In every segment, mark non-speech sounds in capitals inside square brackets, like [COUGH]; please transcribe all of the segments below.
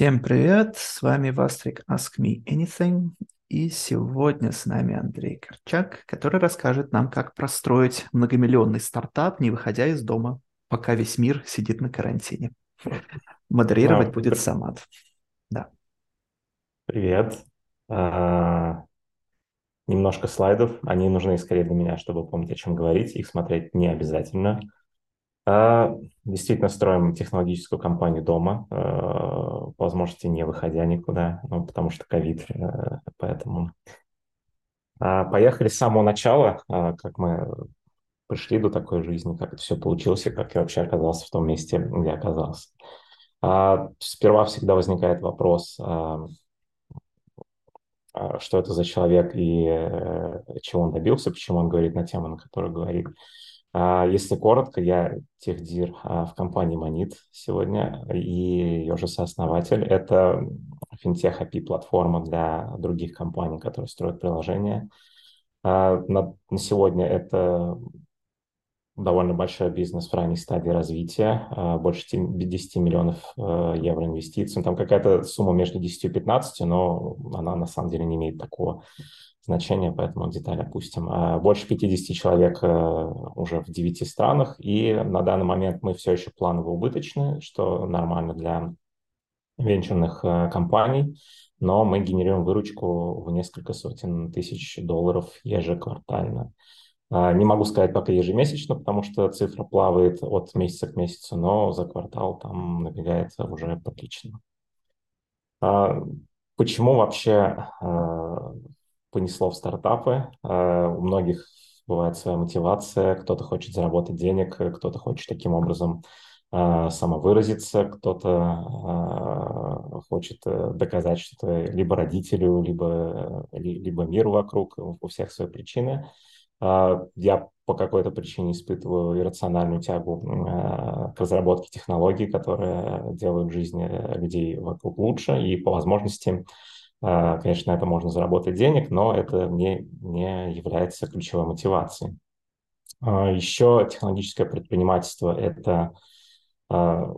Всем привет, с вами Вастрик Ask Me Anything, и сегодня с нами Андрей Корчак, который расскажет нам, как простроить многомиллионный стартап, не выходя из дома, пока весь мир сидит на карантине. Модерировать а, будет Самат. Да. Привет. А, немножко слайдов. Они нужны скорее для меня, чтобы помнить, о чем говорить. Их смотреть не обязательно. А, действительно строим технологическую компанию дома, э, по возможности не выходя никуда, ну, потому что ковид, э, поэтому. А, поехали с самого начала, а, как мы пришли до такой жизни, как это все получилось, и как я вообще оказался в том месте, где оказался. Сперва всегда возникает вопрос, что это за человек и э, чего он добился, почему он говорит на тему, на которую говорит. А, если коротко, я техдир а, в компании Monit сегодня и ее же сооснователь. Это финтех API платформа для других компаний, которые строят приложения. А, на, сегодня это довольно большой бизнес в ранней стадии развития, больше 10 миллионов евро инвестиций. Там какая-то сумма между 10 и 15, но она на самом деле не имеет такого значения, поэтому детали опустим. А, больше 50 человек э, уже в 9 странах, и на данный момент мы все еще планово убыточны, что нормально для венчурных э, компаний, но мы генерируем выручку в несколько сотен тысяч долларов ежеквартально. А, не могу сказать пока ежемесячно, потому что цифра плавает от месяца к месяцу, но за квартал там набегается уже прилично. А, почему вообще э, понесло в стартапы. Э, у многих бывает своя мотивация, кто-то хочет заработать денег, кто-то хочет таким образом э, самовыразиться, кто-то э, хочет доказать что-то либо родителю, либо, либо миру вокруг, у всех свои причины. Я по какой-то причине испытываю иррациональную тягу к разработке технологий, которые делают жизнь людей вокруг лучше, и по возможности а, конечно, это можно заработать денег, но это не, не является ключевой мотивацией. А, Еще технологическое предпринимательство – это а,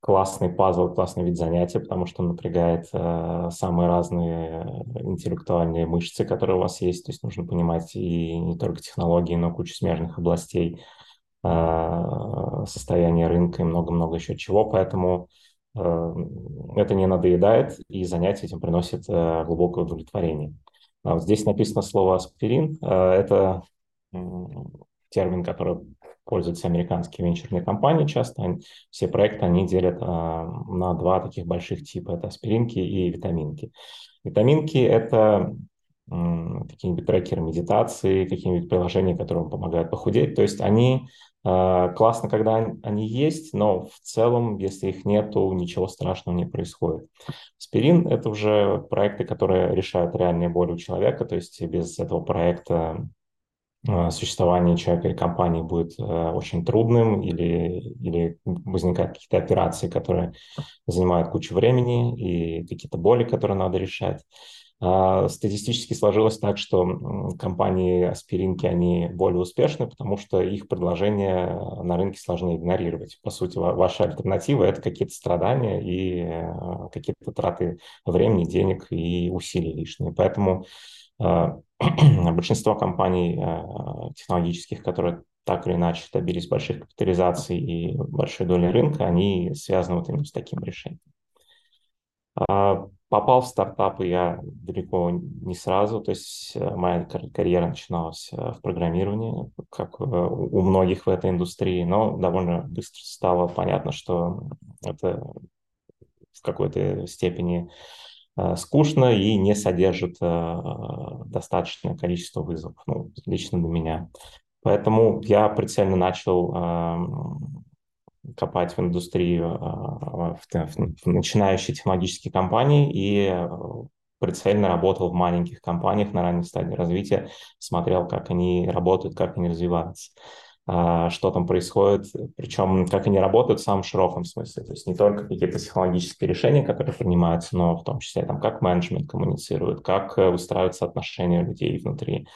классный пазл, классный вид занятия, потому что он напрягает самые разные интеллектуальные мышцы, которые у вас есть. То есть нужно понимать и не только технологии, но кучу смежных областей, состояние рынка и много-много еще чего. Поэтому Э, это не надоедает, и занятие этим приносит э, глубокое удовлетворение. А здесь написано слово аспирин. Э, это термин, который пользуются американские венчурные компании часто. Все проекты они делят на два таких больших типа. Это аспиринки и витаминки. Витаминки – это какие-нибудь трекеры медитации, какие-нибудь приложения, которые вам помогают похудеть. То есть они а, классно, когда они есть, но в целом, если их нету, ничего страшного не происходит. Спирин – это уже проекты, которые решают реальные боли у человека, то есть без этого проекта а, существование человека или компании будет а, очень трудным, или, или возникают какие-то операции, которые занимают кучу времени, и какие-то боли, которые надо решать. А, статистически сложилось так, что компании аспиринки, они более успешны, потому что их предложения на рынке сложно игнорировать. По сути, ваша альтернатива – это какие-то страдания и а, какие-то траты времени, денег и усилий лишние. Поэтому а, [CLEARS THROAT] большинство компаний технологических, которые так или иначе добились больших капитализаций и большой доли рынка, они связаны вот именно с таким решением. Попал в стартапы я далеко не сразу, то есть э, моя карьера начиналась э, в программировании, как э, у многих в этой индустрии, но довольно быстро стало понятно, что это в какой-то степени скучно и не содержит достаточное количество вызовов, ну, лично для меня. Поэтому я прицельно начал копать в индустрию, а, в, в начинающие технологические компании и э, прицельно работал в маленьких компаниях на ранней стадии развития, смотрел, как они работают, как они развиваются а, что там происходит, причем как они работают в самом широком смысле. То есть не только какие-то технологические решения, которые принимаются, но в том числе там, как менеджмент коммуницирует, как э, выстраиваются отношения людей внутри,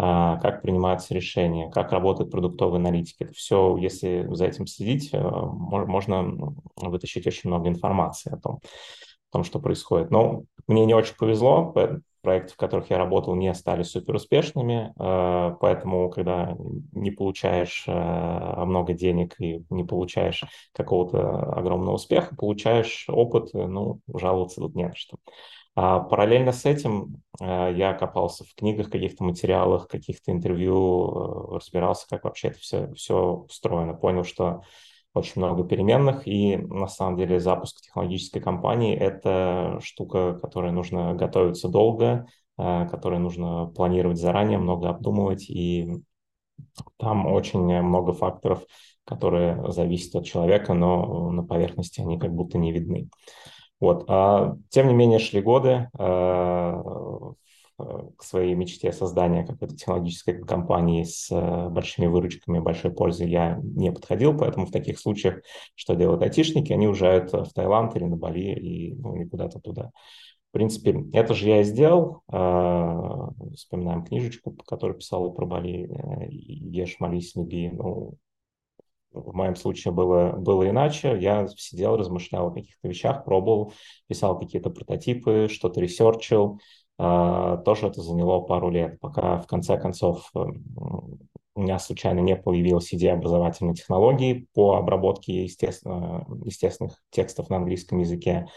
как принимаются решения, как работают продуктовые аналитики. Это все, если за этим следить, э, можно вытащить очень много информации о том, о том, что происходит. Но мне не очень повезло, проекты, в которых я работал, не стали супер успешными, э, поэтому, когда не получаешь э, много денег и не получаешь какого-то огромного успеха, получаешь опыт, ну, жаловаться тут не на что. А параллельно с этим э, я копался в книгах, каких-то материалах, каких-то интервью, разбирался, как вообще это все, все устроено. Понял, что очень много переменных, и на самом деле запуск технологической компании – это штука, которой нужно готовиться долго, э, которой нужно планировать заранее, много обдумывать, и там очень много факторов, которые зависят от человека, но на поверхности они как будто не видны. Вот. А, тем не менее, шли годы, э, Э, к своей мечте создания какой-то технологической компании с э, большими выручками, большой пользой я не подходил, поэтому в таких случаях, что делают айтишники, они уезжают в Таиланд или на Бали и, ну, или куда-то туда. В принципе, это же я и сделал. Э, вспоминаем книжечку, которую писал про Бали, «Ешь, молись, люби». Ну, в моем случае было, было иначе. Я сидел, размышлял о каких-то вещах, пробовал, писал какие-то прототипы, что-то ресерчил, а, тоже это заняло пару лет, пока в конце концов э, у меня случайно не появилась идея образовательной технологии по обработке естественно, естественных текстов на английском языке,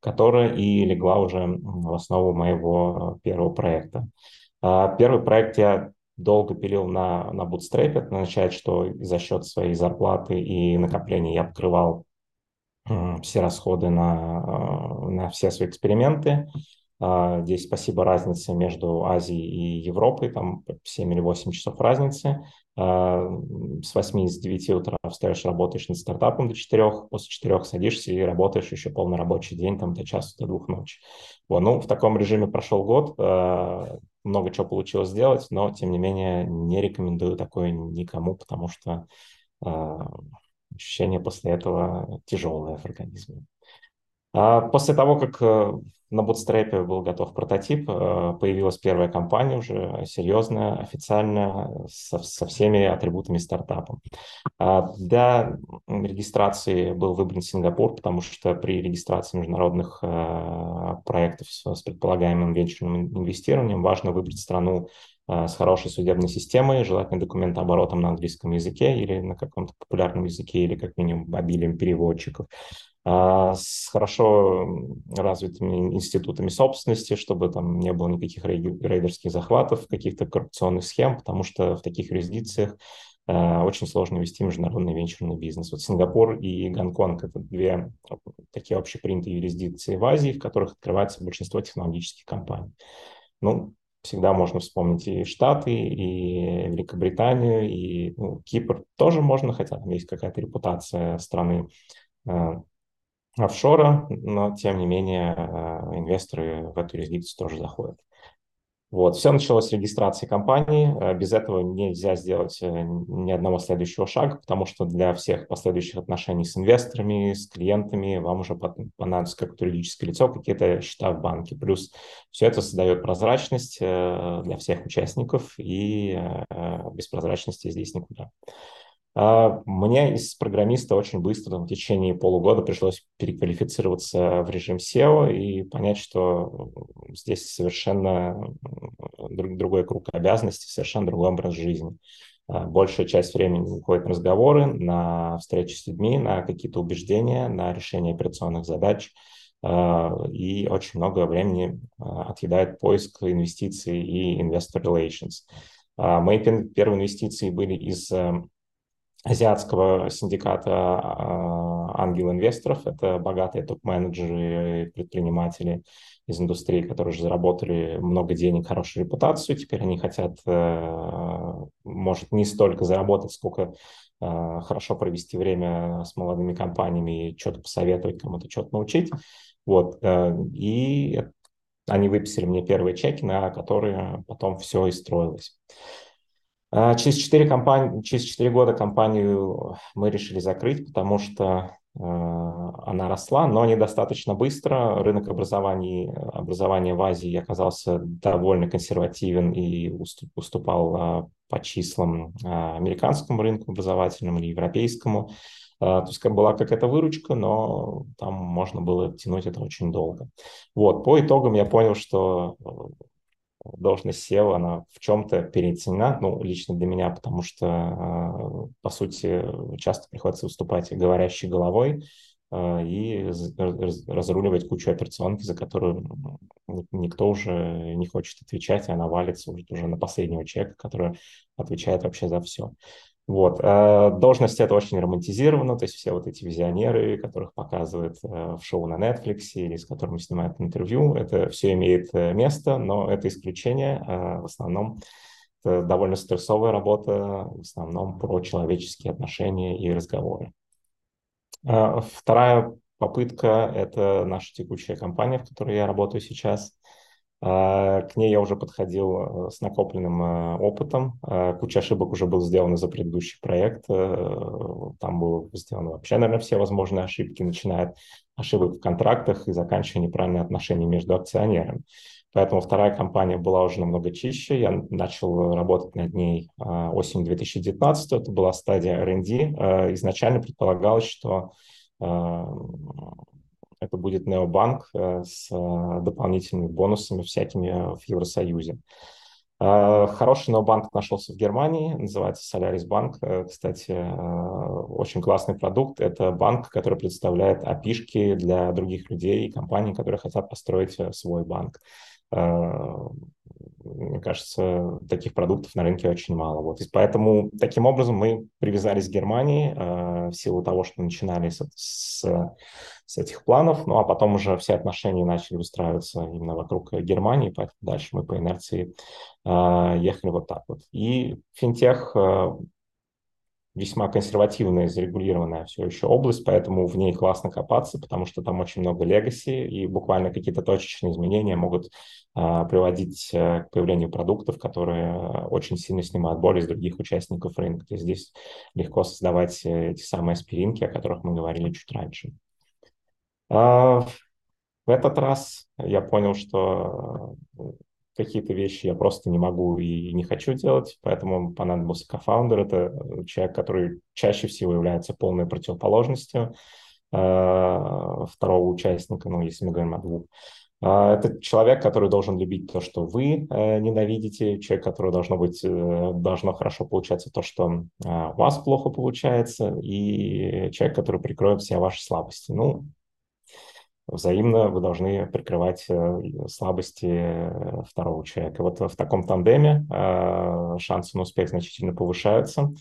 которая и легла уже в основу моего первого проекта. А, первый проект я долго пилил на, на Bootstrap. Это означает, что за счет своей зарплаты и накопления я покрывал все расходы на, э, на все свои эксперименты. А, здесь спасибо разнице между Азией и Европой, там 7 или 8 часов разницы. А, с 8 с 9 утра встаешь, работаешь над стартапом до 4, после 4 садишься и работаешь еще полный рабочий день, там до часу, до двух ночи. Вот, ну, в таком режиме прошел год, а, много чего получилось сделать, но, тем не менее, не рекомендую такое никому, потому что ощущение после этого тяжелое в организме. После того, как э, на Bootstrap был готов прототип, э, появилась первая компания уже серьезная, официальная, со, со всеми атрибутами стартапа. А для регистрации был выбран Сингапур, потому что при регистрации международных э, проектов с предполагаемым венчурным инвестированием важно выбрать страну с хорошей судебной системой, желательно документооборотом на английском языке или на каком-то популярном языке, или как минимум обилием переводчиков. А, с хорошо развитыми институтами собственности, чтобы там не было никаких рейдерских захватов, каких-то коррупционных схем, потому что в таких юрисдикциях а, очень сложно вести международный венчурный бизнес. Вот Сингапур и Гонконг – это две такие общепринятые юрисдикции в Азии, в которых открывается большинство технологических компаний. Ну, всегда можно вспомнить и Штаты, и Великобританию, и ну, Кипр тоже можно, хотя там есть какая-то репутация страны а, офшора, но тем не менее э, инвесторы в эту юрисдикцию тоже заходят. Вот. Все началось с регистрации компании. Э, без этого нельзя сделать э, ни одного следующего шага, потому что для всех последующих отношений с инвесторами, с клиентами вам уже понадобится как юридическое лицо какие-то счета в банке. Плюс все это создает прозрачность для всех участников, и без прозрачности здесь никуда. А, мне из программиста очень быстро, в течение полугода пришлось переквалифицироваться в режим SEO и понять, что здесь совершенно другой круг обязанностей, совершенно другой образ жизни. А, большая часть времени уходит на разговоры, на встречи с людьми, на какие-то убеждения, на решение операционных задач. А, и очень много времени отъедает поиск инвестиций и investor relations. Мои первые инвестиции были из азиатского синдиката а, ангел-инвесторов. Это богатые топ-менеджеры, предприниматели из индустрии, которые уже заработали много денег, хорошую репутацию. Теперь они хотят, э, может, не столько заработать, сколько э, хорошо провести время с молодыми компаниями и что-то посоветовать, кому-то что-то научить. Вот. Э, и они выписали мне первые чеки, на которые потом все и строилось. А, через 4, компании, через 4 года компанию мы решили закрыть, потому что э, она росла, но недостаточно быстро. Рынок образования, образования в Азии оказался довольно консервативен и уступал э, по числам э, американскому рынку образовательному или европейскому. То есть была какая-то выручка, но там можно было тянуть это очень долго. Вот, по итогам я понял, что должность SEO, она в чем-то переоценена, ну, лично для меня, потому что, по сути, часто приходится выступать говорящей головой, а, и разруливать кучу операционки, за которую никто уже не хочет отвечать, и она валится уже на последнего человека, который отвечает вообще за все. Вот. А, должность это очень романтизирована, то есть все вот эти визионеры, которых показывают э, в шоу на Netflix или с которыми снимают интервью, это все имеет э, место, но это исключение. А, в основном это довольно стрессовая работа, в основном про человеческие отношения и разговоры. А, вторая попытка – это наша текущая компания, в которой я работаю сейчас. А, к ней я уже подходил э, с накопленным э, опытом. А, куча ошибок уже был сделана за предыдущий проект. Э, там было сделано вообще, наверное, все возможные ошибки, начиная от ошибок в контрактах и заканчивая неправильные отношения между акционерами. Поэтому вторая компания была уже намного чище. Я начал работать над ней осенью 2019. Это была стадия R&D. Изначально предполагалось, что это будет необанк с дополнительными бонусами всякими в Евросоюзе. Хороший необанк нашелся в Германии, называется Solaris Bank. Кстати, очень классный продукт. Это банк, который представляет опишки для других людей и компаний, которые хотят построить свой банк. Мне кажется, таких продуктов на рынке очень мало. Вот. И поэтому таким образом мы привязались к Германии э, в силу того, что начинали с, с, с этих планов, ну а потом уже все отношения начали выстраиваться именно вокруг Германии, поэтому дальше мы по инерции э, ехали вот так вот. И финтех э, весьма консервативная, зарегулированная все еще область, поэтому в ней классно копаться, потому что там очень много легаси, и буквально какие-то точечные изменения могут а, приводить а, к появлению продуктов, которые а, очень сильно снимают боль из других участников рынка. То есть здесь легко создавать э, эти самые аспиринки, о которых мы говорили чуть раньше. А, в этот раз я понял, что какие-то вещи я просто не могу и не хочу делать, поэтому понадобился кофаундер. Это э, человек, который чаще всего является полной противоположностью э, второго участника, ну, если мы говорим о двух. Э, это человек, который должен любить то, что вы э, ненавидите, человек, который должно быть, должно хорошо получаться то, что у вас плохо получается, и человек, который прикроет все ваши слабости. Ну, взаимно вы должны прикрывать э, слабости э, второго человека. Вот в таком тандеме э, шансы на успех значительно повышаются.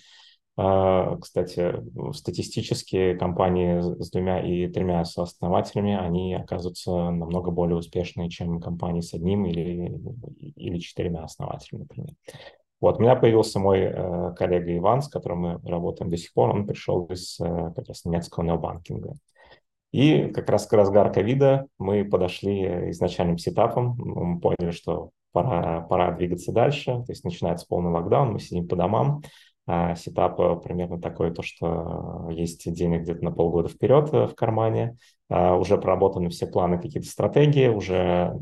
Кстати, статистически компании с двумя и тремя сооснователями, они оказываются намного более успешные, чем компании с одним или, или четырьмя основателями, например. Вот, у меня появился мой э, коллега Иван, с которым мы работаем до сих пор. Он пришел из э, как раз немецкого необанкинга. И как раз к разгар ковида мы подошли изначальным сетапом, мы поняли, что пора, пора двигаться дальше, то есть начинается полный локдаун, мы сидим по домам, а сетап э, примерно такой, то, что есть денег где-то на полгода вперед э, в кармане, а уже проработаны все планы, какие-то стратегии, уже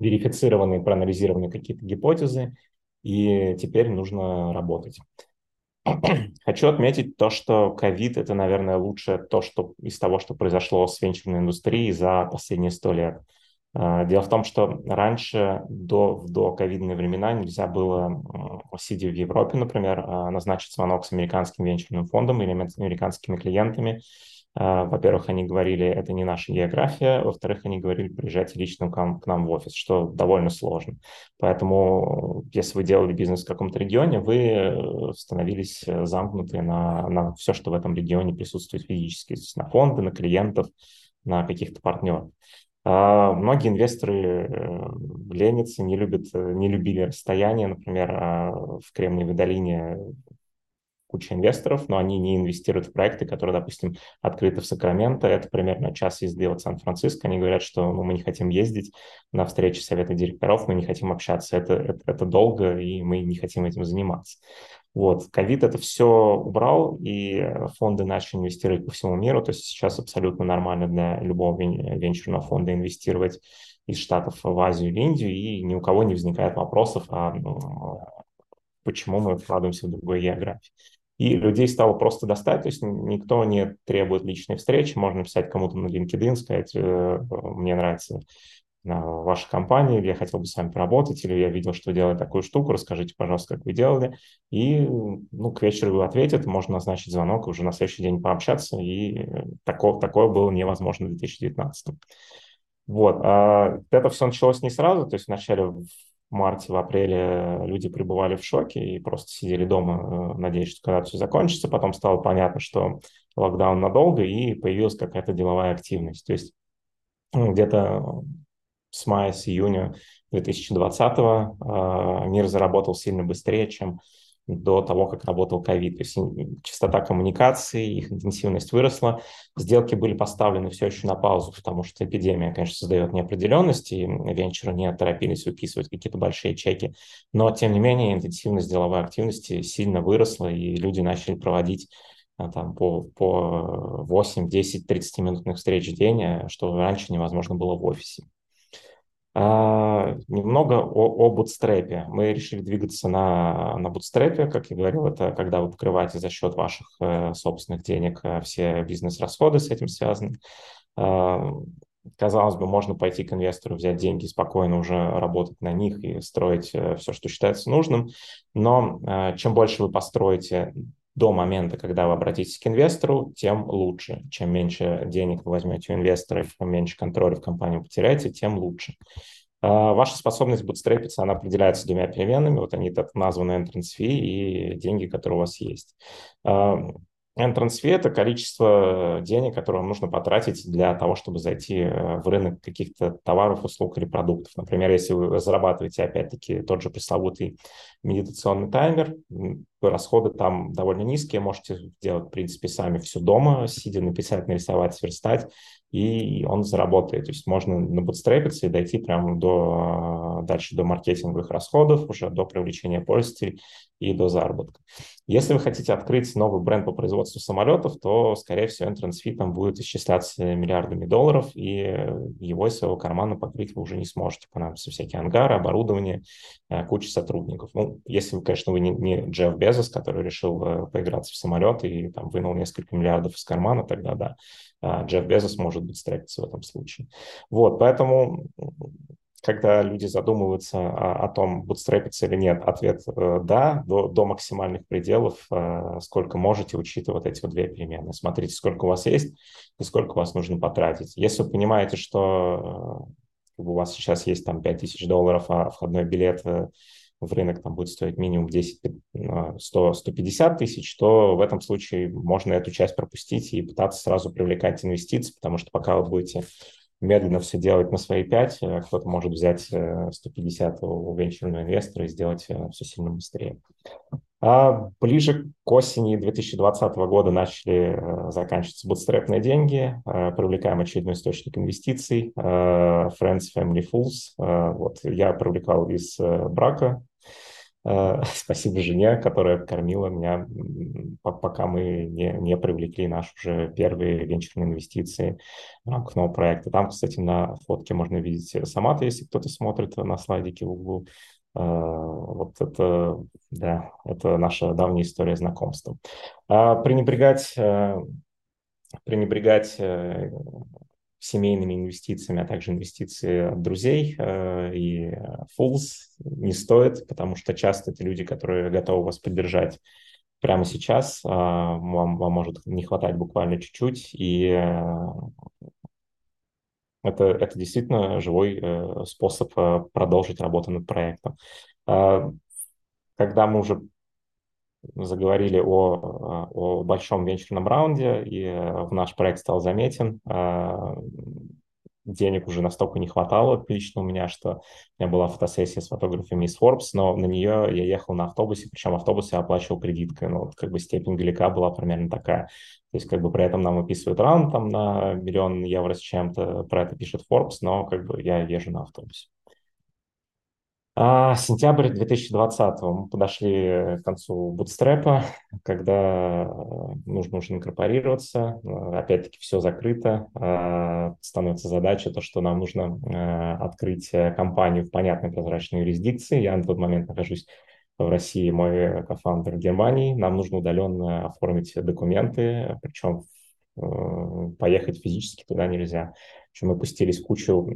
верифицированы, проанализированы какие-то гипотезы, и теперь нужно работать. [CLEARS THROAT] Хочу отметить то, что ковид – это, наверное, лучшее то, что из того, что произошло с венчурной индустрией за последние сто лет. А, дело в том, что раньше, до, до ковидные времена, нельзя было, сидя в Европе, например, а, назначить звонок с американским венчурным фондом или американскими клиентами во-первых, они говорили, это не наша география, во-вторых, они говорили, приезжайте лично к нам, в офис, что довольно сложно. Поэтому, если вы делали бизнес в каком-то регионе, вы э, становились э, замкнуты на, на все, что в этом регионе присутствует физически, то есть на фонды, на клиентов, на каких-то партнеров. А многие инвесторы э, ленятся, не любят, не любили расстояние. Например, а, в Кремниевой долине куча инвесторов, но они не инвестируют в проекты, которые, допустим, открыты в Сакраменто. Это примерно час езды от Сан-Франциско. Они говорят, что ну, мы не хотим ездить на встречи совета директоров, мы не хотим общаться. Это, это, это долго, и мы не хотим этим заниматься. Вот, ковид это все убрал, и фонды начали инвестировать по всему миру. То есть сейчас абсолютно нормально для любого венчурного фонда инвестировать из Штатов в Азию или Индию, и ни у кого не возникает вопросов, а почему мы вкладываемся в другой географии. И людей стало просто достать, то есть никто не требует личной встречи, можно писать кому-то на LinkedIn, сказать, э, мне нравится вашей компании, или я хотел бы с вами поработать, или я видел, что вы делаете такую штуку, расскажите, пожалуйста, как вы делали. И ну, к вечеру вы ответят, можно назначить звонок, уже на следующий день пообщаться, и такое, такое было невозможно в 2019. Вот. А это все началось не сразу, то есть вначале марте, в апреле люди пребывали в шоке и просто сидели дома, э, надеясь, что когда все закончится. Потом стало понятно, что локдаун надолго, и появилась какая-то деловая активность. То есть ну, где-то с мая, с июня 2020 а, мир заработал сильно быстрее, чем до того, как работал ковид. То есть частота коммуникации, их интенсивность выросла. Сделки были поставлены все еще на паузу, потому что эпидемия, конечно, создает неопределенность, и венчуры не торопились выписывать какие-то большие чеки. Но, тем не менее, интенсивность деловой активности сильно выросла, и люди начали проводить а, там, по, по 8, 10, 30-минутных встреч в день, а, что раньше невозможно было в офисе. А, немного о, о бутстрепе. Мы решили двигаться на, на бутстрепе, как я говорил, это когда вы покрываете за счет ваших э, собственных денег э, все бизнес-расходы с этим связаны. Э, казалось бы, можно пойти к инвестору, взять деньги, спокойно уже работать на них и строить э, все, что считается нужным. Но э, чем больше вы построите до момента, когда вы обратитесь к инвестору, тем лучше. Чем меньше денег вы возьмете у инвестора, чем меньше контроля в компанию потеряете, тем лучше. А, ваша способность бутстрепиться, она определяется двумя переменными. Вот они так названы entrance fee и деньги, которые у вас есть. А, Entrance fee – это количество денег, которое вам нужно потратить для того, чтобы зайти э, в рынок каких-то товаров, услуг или продуктов. Например, если вы зарабатываете, опять-таки, тот же пресловутый медитационный таймер, расходы там довольно низкие, можете делать, в принципе, сами все дома, сидя, написать, нарисовать, сверстать, и он заработает. То есть можно набутстрепиться и дойти прямо до, дальше до маркетинговых расходов, уже до привлечения пользователей и до заработка. Если вы хотите открыть новый бренд по производству самолетов, то, скорее всего, entrance там будет исчисляться миллиардами долларов, и его из своего кармана покрыть вы уже не сможете. Понадобятся всякие ангары, оборудование, э, куча сотрудников. Ну, если, вы, конечно, вы не, не Джефф Безос, который решил э, поиграться в самолет и там вынул несколько миллиардов из кармана, тогда да, а, Джефф Безос может быть стрэкиться в этом случае. Вот, поэтому когда люди задумываются о, о том, бутстрепиться или нет, ответ э, «да», до, до максимальных пределов, э, сколько можете, учитывая вот эти вот две переменные. Смотрите, сколько у вас есть и сколько у вас нужно потратить. Если вы понимаете, что э, у вас сейчас есть там 5000 долларов, а входной билет в рынок там будет стоить минимум 10, 100, 150 тысяч, то в этом случае можно эту часть пропустить и пытаться сразу привлекать инвестиции, потому что пока вы будете медленно все делать на свои 5, э, кто-то может взять 150 э, у венчурного инвестора и сделать э, все сильно быстрее. А ближе к осени 2020 года начали заканчиваться бутстрепные деньги, привлекаем очередной источник инвестиций, Friends, Family Fools. Вот, я привлекал из брака [LAUGHS] спасибо жене, которая кормила меня, пока мы не, не привлекли наши уже первые венчурные инвестиции в рамках нового проекта. Там, кстати, на фотке можно видеть Самата, если кто-то смотрит на слайдике в углу. Э, вот это, да, это наша давняя история знакомства. А пренебрегать э, пренебрегать семейными инвестициями, а также инвестиции от друзей э, и fools не стоит, потому что часто это люди, которые готовы вас поддержать прямо сейчас, а, вам, вам может не хватать буквально чуть-чуть, и э, это, это действительно живой э, способ продолжить работу над проектом. А, когда мы уже заговорили о, о большом венчурном раунде, и э, в наш проект стал заметен. А, денег уже настолько не хватало лично у меня, что у меня была фотосессия с фотографами из Forbes, но на нее я ехал на автобусе, причем автобус я оплачивал кредиткой. Ну, вот как бы степень велика была примерно такая. То есть как бы при этом нам выписывают раунд там на миллион евро с чем-то, про это пишет Forbes, но как бы я езжу на автобусе. А, сентябрь 2020 мы подошли к концу бутстрепа, [LAUGHS] когда э, нужно уже инкорпорироваться. Э, опять-таки все закрыто. Э, становится задача, то, что нам нужно открыть компанию в понятной прозрачной юрисдикции. Я на тот момент нахожусь в России, мой кофаундер в Германии. Нам нужно удаленно оформить документы, причем поехать физически туда нельзя. Причем мы пустились в кучу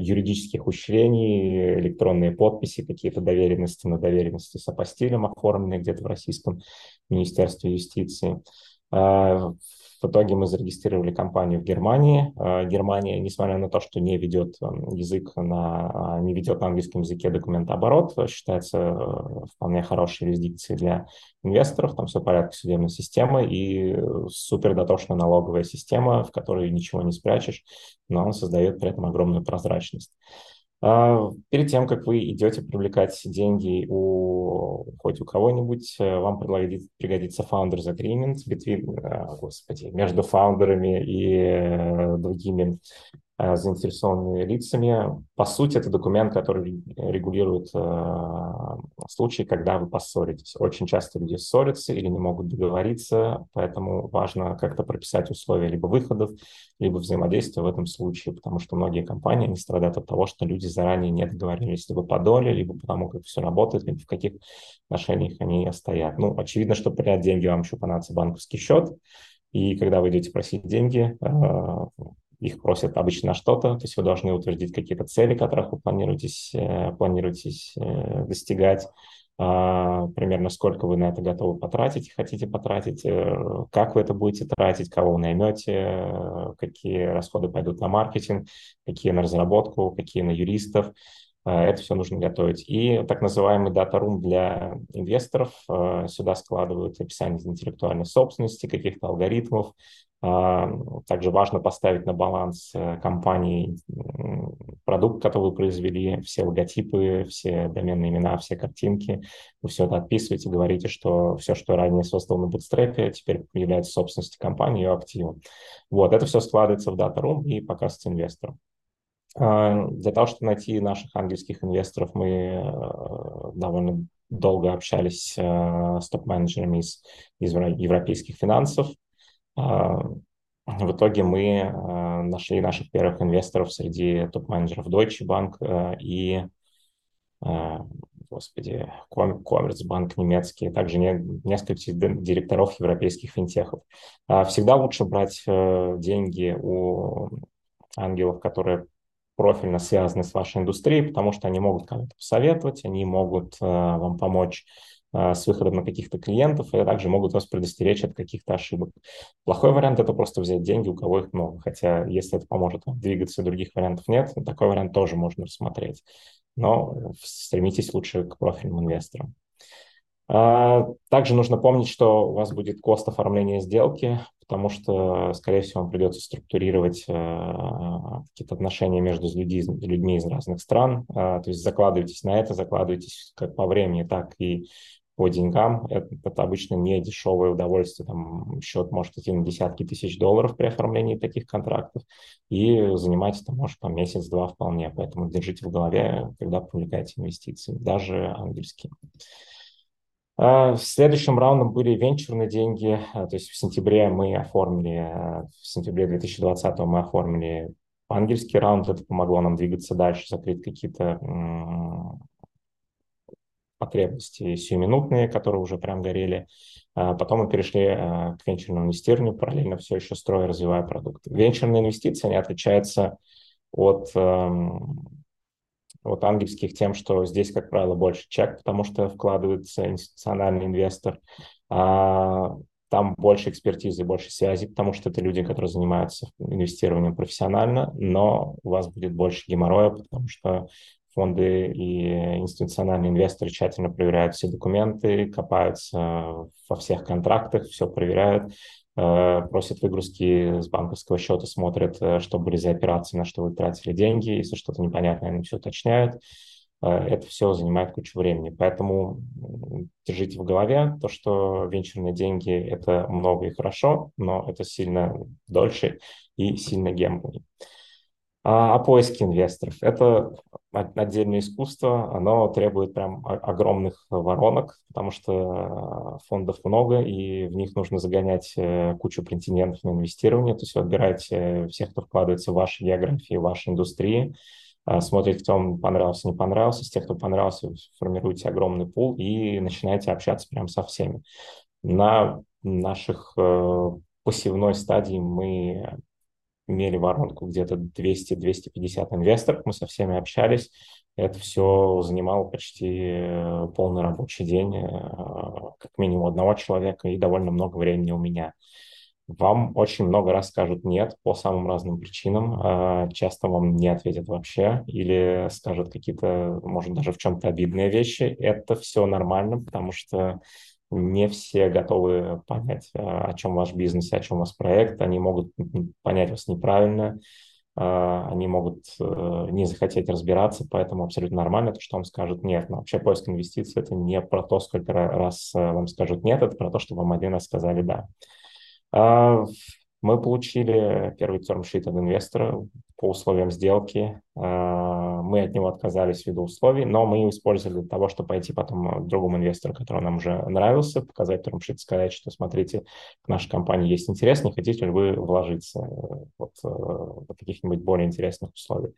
юридических учреждений, электронные подписи, какие-то доверенности на доверенности с апостилем оформленные где-то в Российском Министерстве юстиции. А, в итоге мы зарегистрировали компанию в Германии. А, Германия, несмотря на то, что не ведет язык на, а, не ведет на английском языке документооборот, считается э, вполне хорошей юрисдикцией для инвесторов. Там все в порядке судебной системы и супер дотошная налоговая система, в которой ничего не спрячешь, но он создает при этом огромную прозрачность. А, перед тем, как вы идете привлекать деньги у хоть у кого-нибудь, э, вам пригодится, Founders Agreement between, э, господи, между фаундерами и э, другими заинтересованными лицами. По сути, это документ, который регулирует э, случаи, когда вы поссоритесь. Очень часто люди ссорятся или не могут договориться, поэтому важно как-то прописать условия либо выходов, либо взаимодействия в этом случае, потому что многие компании не страдают от того, что люди заранее не договорились либо по доле, либо потому, как все работает, либо в каких отношениях они стоят. Ну, очевидно, что принять деньги вам еще понадобится банковский счет, и когда вы идете просить деньги, э, их просят обычно что-то, то есть вы должны утвердить какие-то цели, которых вы планируетесь, э, планируетесь э, достигать, а, примерно сколько вы на это готовы потратить, хотите потратить, э, как вы это будете тратить, кого вы наймете, какие расходы пойдут на маркетинг, какие на разработку, какие на юристов. Это все нужно готовить. И так называемый дата-рум для инвесторов. Сюда складывают описание интеллектуальной собственности, каких-то алгоритмов, а, также важно поставить на баланс э, компании продукт, который вы произвели, все логотипы, все доменные имена, все картинки. Вы все это отписываете, говорите, что все, что ранее создано на Bootstrap, теперь является собственностью компании, ее активом. Вот, это все складывается в Room и показывается инвесторам. А, для того, чтобы найти наших английских инвесторов, мы э, довольно долго общались э, с топ-менеджерами из, из европейских финансов, а, в итоге мы а, нашли наших первых инвесторов среди топ-менеджеров Deutsche Bank э, и, а, господи, Коммерцбанк немецкий, также несколько директоров европейских финтехов. Всегда лучше брать э, деньги у ангелов, которые профильно связаны с вашей индустрией, потому что они могут кому-то посоветовать, они могут э, вам помочь а, с выходом на каких-то клиентов, и также могут вас предостеречь от каких-то ошибок. Плохой вариант – это просто взять деньги, у кого их много. Хотя, если это поможет двигаться, других вариантов нет, такой вариант тоже можно рассмотреть. Но стремитесь лучше к профильным инвесторам. А, также нужно помнить, что у вас будет кост оформления сделки, потому что, скорее всего, вам придется структурировать а, какие-то отношения между людьми из разных стран. То есть закладывайтесь на это, закладывайтесь как по времени, так и по деньгам. Это, это обычно не дешевое удовольствие. Там счет может идти на десятки тысяч долларов при оформлении таких контрактов. И занимать это может по месяц-два вполне. Поэтому держите в голове, когда привлекаете инвестиции, даже ангельские. А, следующим раундом были венчурные деньги. А, то есть в сентябре мы оформили, а, в сентябре 2020 мы оформили ангельский раунд. Это помогло нам двигаться дальше, закрыть какие-то потребности сиюминутные, которые уже прям горели. А потом мы перешли э, к венчурному инвестированию, параллельно все еще строя, развивая продукт. Венчурные инвестиции, они отличаются от, эм, от ангельских тем, что здесь, как правило, больше чек, потому что вкладывается институциональный инвестор. А там больше экспертизы, больше связи, потому что это люди, которые занимаются инвестированием профессионально, но у вас будет больше геморроя, потому что фонды и институциональные инвесторы тщательно проверяют все документы, копаются во всех контрактах, все проверяют, просят выгрузки с банковского счета, смотрят, э, что были за операции, на что вы тратили деньги, если что-то непонятное, они все уточняют. Э, это все занимает кучу времени. Поэтому держите в голове то, что венчурные деньги – это много и хорошо, но это сильно дольше и сильно гемблинг. А, а поиск инвесторов – это отдельное искусство, оно требует прям огромных воронок, потому что фондов много, и в них нужно загонять э, кучу претендентов на инвестирование, то есть вы отбираете всех, кто вкладывается в ваши географии, в ваши индустрии, смотрите, кто вам понравился, не понравился. С тех, кто понравился, формируете огромный пул и начинаете общаться прям со всеми. На наших э, посевной стадии мы имели воронку где-то 200-250 инвесторов, мы со всеми общались. Это все занимало почти э, полный рабочий день, э, как минимум одного человека, и довольно много времени у меня. Вам очень много раз скажут «нет» по самым разным причинам. А, часто вам не ответят вообще или скажут какие-то, может, даже в чем-то обидные вещи. Это все нормально, потому что не все готовы понять, а, о чем ваш бизнес, о чем у вас проект. Они могут понять вас неправильно, а, они могут э, не захотеть разбираться, поэтому абсолютно нормально то, что вам скажут «нет». Но вообще поиск инвестиций – это не про то, сколько раз э, вам скажут «нет», это про то, что вам один раз сказали «да». А, мы получили первый термшит от инвестора по условиям сделки. А, мы от него отказались ввиду условий, но мы использовали для того, чтобы пойти потом к другому инвестору, который нам уже нравился, показать термшит, сказать, что смотрите, в нашей компании есть интерес, не хотите ли вы вложиться вот, э, в каких-нибудь более интересных условиях.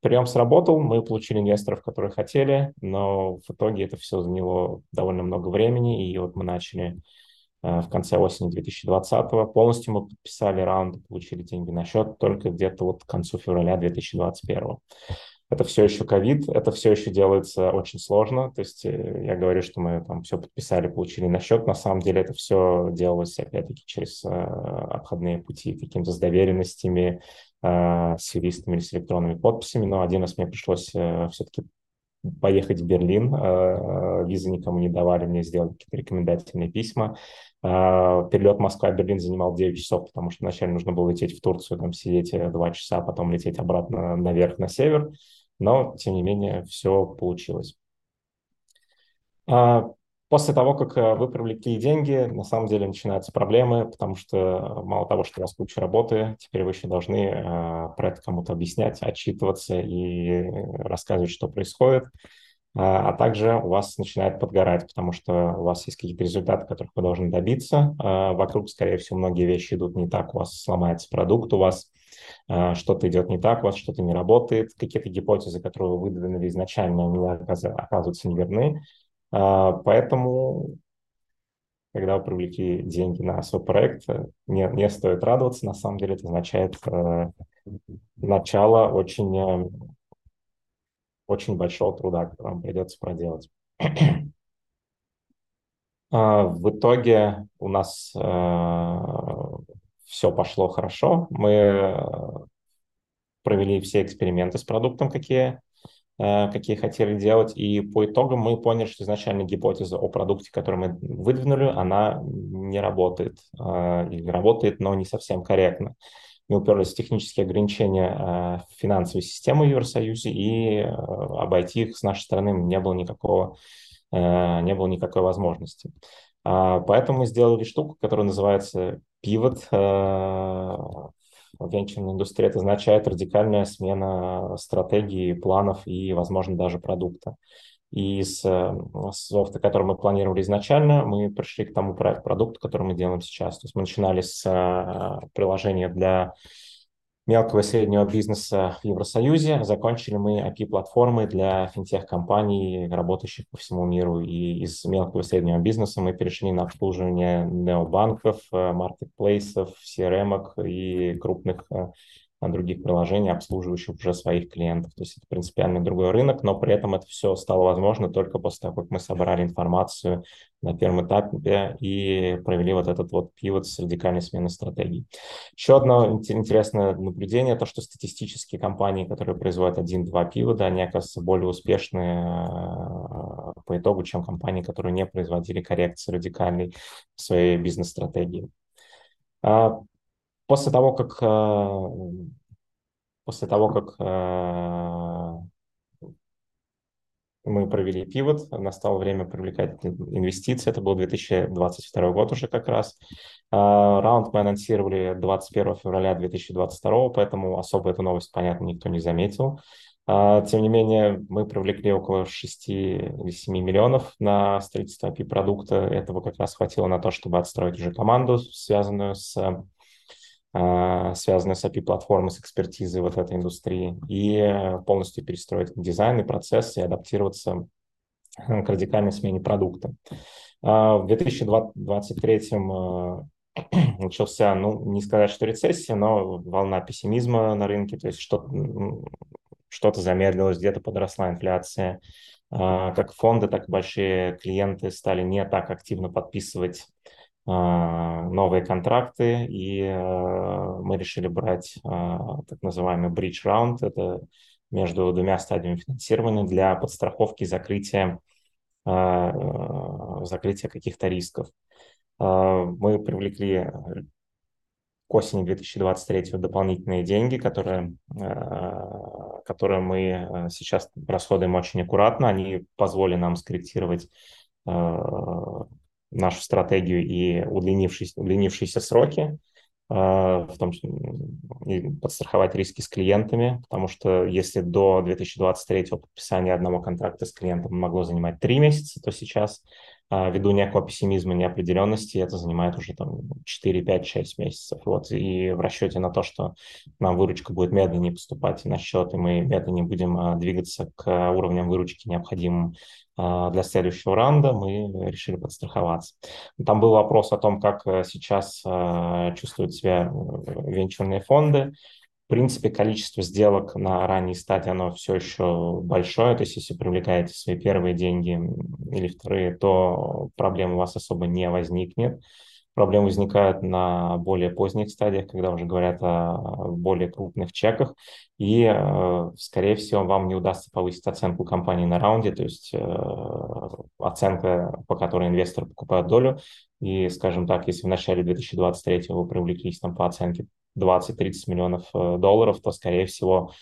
Прием сработал, мы получили инвесторов, которые хотели, но в итоге это все заняло довольно много времени, и вот мы начали Э, в конце осени 2020-го. Полностью мы подписали раунд, получили деньги на счет только где-то вот к концу февраля 2021 это все еще ковид, это все еще делается очень сложно. То есть э, я говорю, что мы там все подписали, получили на счет. На самом деле это все делалось, опять-таки, через э, обходные пути, какими-то с доверенностями, э, с юристами или с электронными подписями. Но один раз мне пришлось э, все-таки поехать в Берлин. Э, визы никому не давали, мне сделать какие-то рекомендательные письма. Э, перелет Москва-Берлин занимал 9 часов, потому что вначале нужно было лететь в Турцию, там сидеть 2 э, часа, потом лететь обратно наверх, на север. Но, тем не менее, все получилось. После того, как э, вы привлекли деньги, на самом деле начинаются проблемы, потому что мало того, что у вас куча работы, теперь вы еще должны э, про это кому-то объяснять, отчитываться и рассказывать, что происходит. А, а также у вас начинает подгорать, потому что у вас есть какие-то результаты, которых вы должны добиться. А, вокруг, скорее всего, многие вещи идут не так, у вас сломается продукт, у вас а, что-то идет не так, у вас что-то не работает, какие-то гипотезы, которые вы выдвинули изначально, они оказываются неверны. А, поэтому, когда вы привлекли деньги на свой проект, не, не стоит радоваться. На самом деле это означает э, начало очень, э, очень большого труда, который вам придется проделать. [CLEARS THROAT] А, в итоге у нас э, все пошло хорошо. Мы провели все эксперименты с продуктом, какие какие хотели делать. И по итогам мы поняли, что изначально гипотеза о продукте, который мы выдвинули, она не работает. Э, или работает, но не совсем корректно. Мы уперлись в технические ограничения э, финансовой системы в Евросоюзе, и обойти их с нашей стороны не было никакого, не было никакой возможности. Поэтому мы сделали штуку, которая называется Pivot в венчурной индустрии это означает радикальная смена стратегии, планов и, возможно, даже продукта. И с, с софта, который мы планировали изначально, мы пришли к тому продукту, который мы делаем сейчас. То есть мы начинали с э, приложения для мелкого и среднего бизнеса в Евросоюзе. Закончили мы API-платформы для финтех-компаний, работающих по всему миру. И из мелкого и среднего бизнеса мы перешли на обслуживание необанков, э, маркетплейсов, CRM и крупных э, других приложений, обслуживающих уже своих клиентов. То есть это принципиально другой рынок, но при этом это все стало возможно только после того, как мы собрали информацию на первом этапе и провели вот этот вот пивот с радикальной сменой стратегии. Еще одно интересное наблюдение, то, что статистические компании, которые производят один-два пивота, они оказываются более успешны э, по итогу, чем компании, которые не производили коррекции радикальной в своей бизнес-стратегии. После того, как, э, после того, как э, мы провели пивот, настало время привлекать инвестиции, это был 2022 год уже как раз. Э, раунд мы анонсировали 21 февраля 2022, поэтому особо эту новость, понятно, никто не заметил. Тем не менее, мы привлекли около 6 или 7 миллионов на строительство API-продукта. Этого как раз хватило на то, чтобы отстроить уже команду, связанную с связанную с API-платформой, с экспертизой вот этой индустрии, и полностью перестроить дизайн и процесс и адаптироваться к радикальной смене продукта. В 2023 [CLEARS THROAT] начался, ну, не сказать, что рецессия, но волна пессимизма на рынке, то есть что-то что замедлилось, где-то подросла инфляция. А, как фонды, так и большие клиенты стали не так активно подписывать а, новые контракты, и а, мы решили брать так называемый bridge round, это между двумя стадиями финансирования для подстраховки закрытия, закрытия каких-то рисков. Мы привлекли к осени 2023 дополнительные деньги, которые, которые мы сейчас расходуем очень аккуратно. Они позволили нам скорректировать нашу стратегию и удлинившиеся, удлинившиеся сроки, в том числе и подстраховать риски с клиентами, потому что если до 2023 подписания одного контракта с клиентом могло занимать три месяца, то сейчас ввиду некого пессимизма, неопределенности, это занимает уже там 4, 5, 6 месяцев. Вот, и в расчете на то, что нам выручка будет медленнее поступать на счет, и мы медленнее будем а, двигаться к уровням выручки, необходимым а, для следующего раунда, мы решили подстраховаться. Там был вопрос о том, как э, сейчас чувствуют себя э, венчурные фонды принципе, количество сделок на ранней стадии, оно все еще большое. То есть, если привлекаете свои первые деньги или вторые, то проблем у вас особо не возникнет. Проблемы возникают на более поздних стадиях, когда уже говорят о более крупных чеках. И, э, скорее всего, вам не удастся повысить оценку компании на раунде, то есть э, оценка, по которой инвестор покупает долю. И, скажем так, если в начале 2023 вы привлеклись там по оценке 20-30 миллионов э, долларов, то, скорее всего,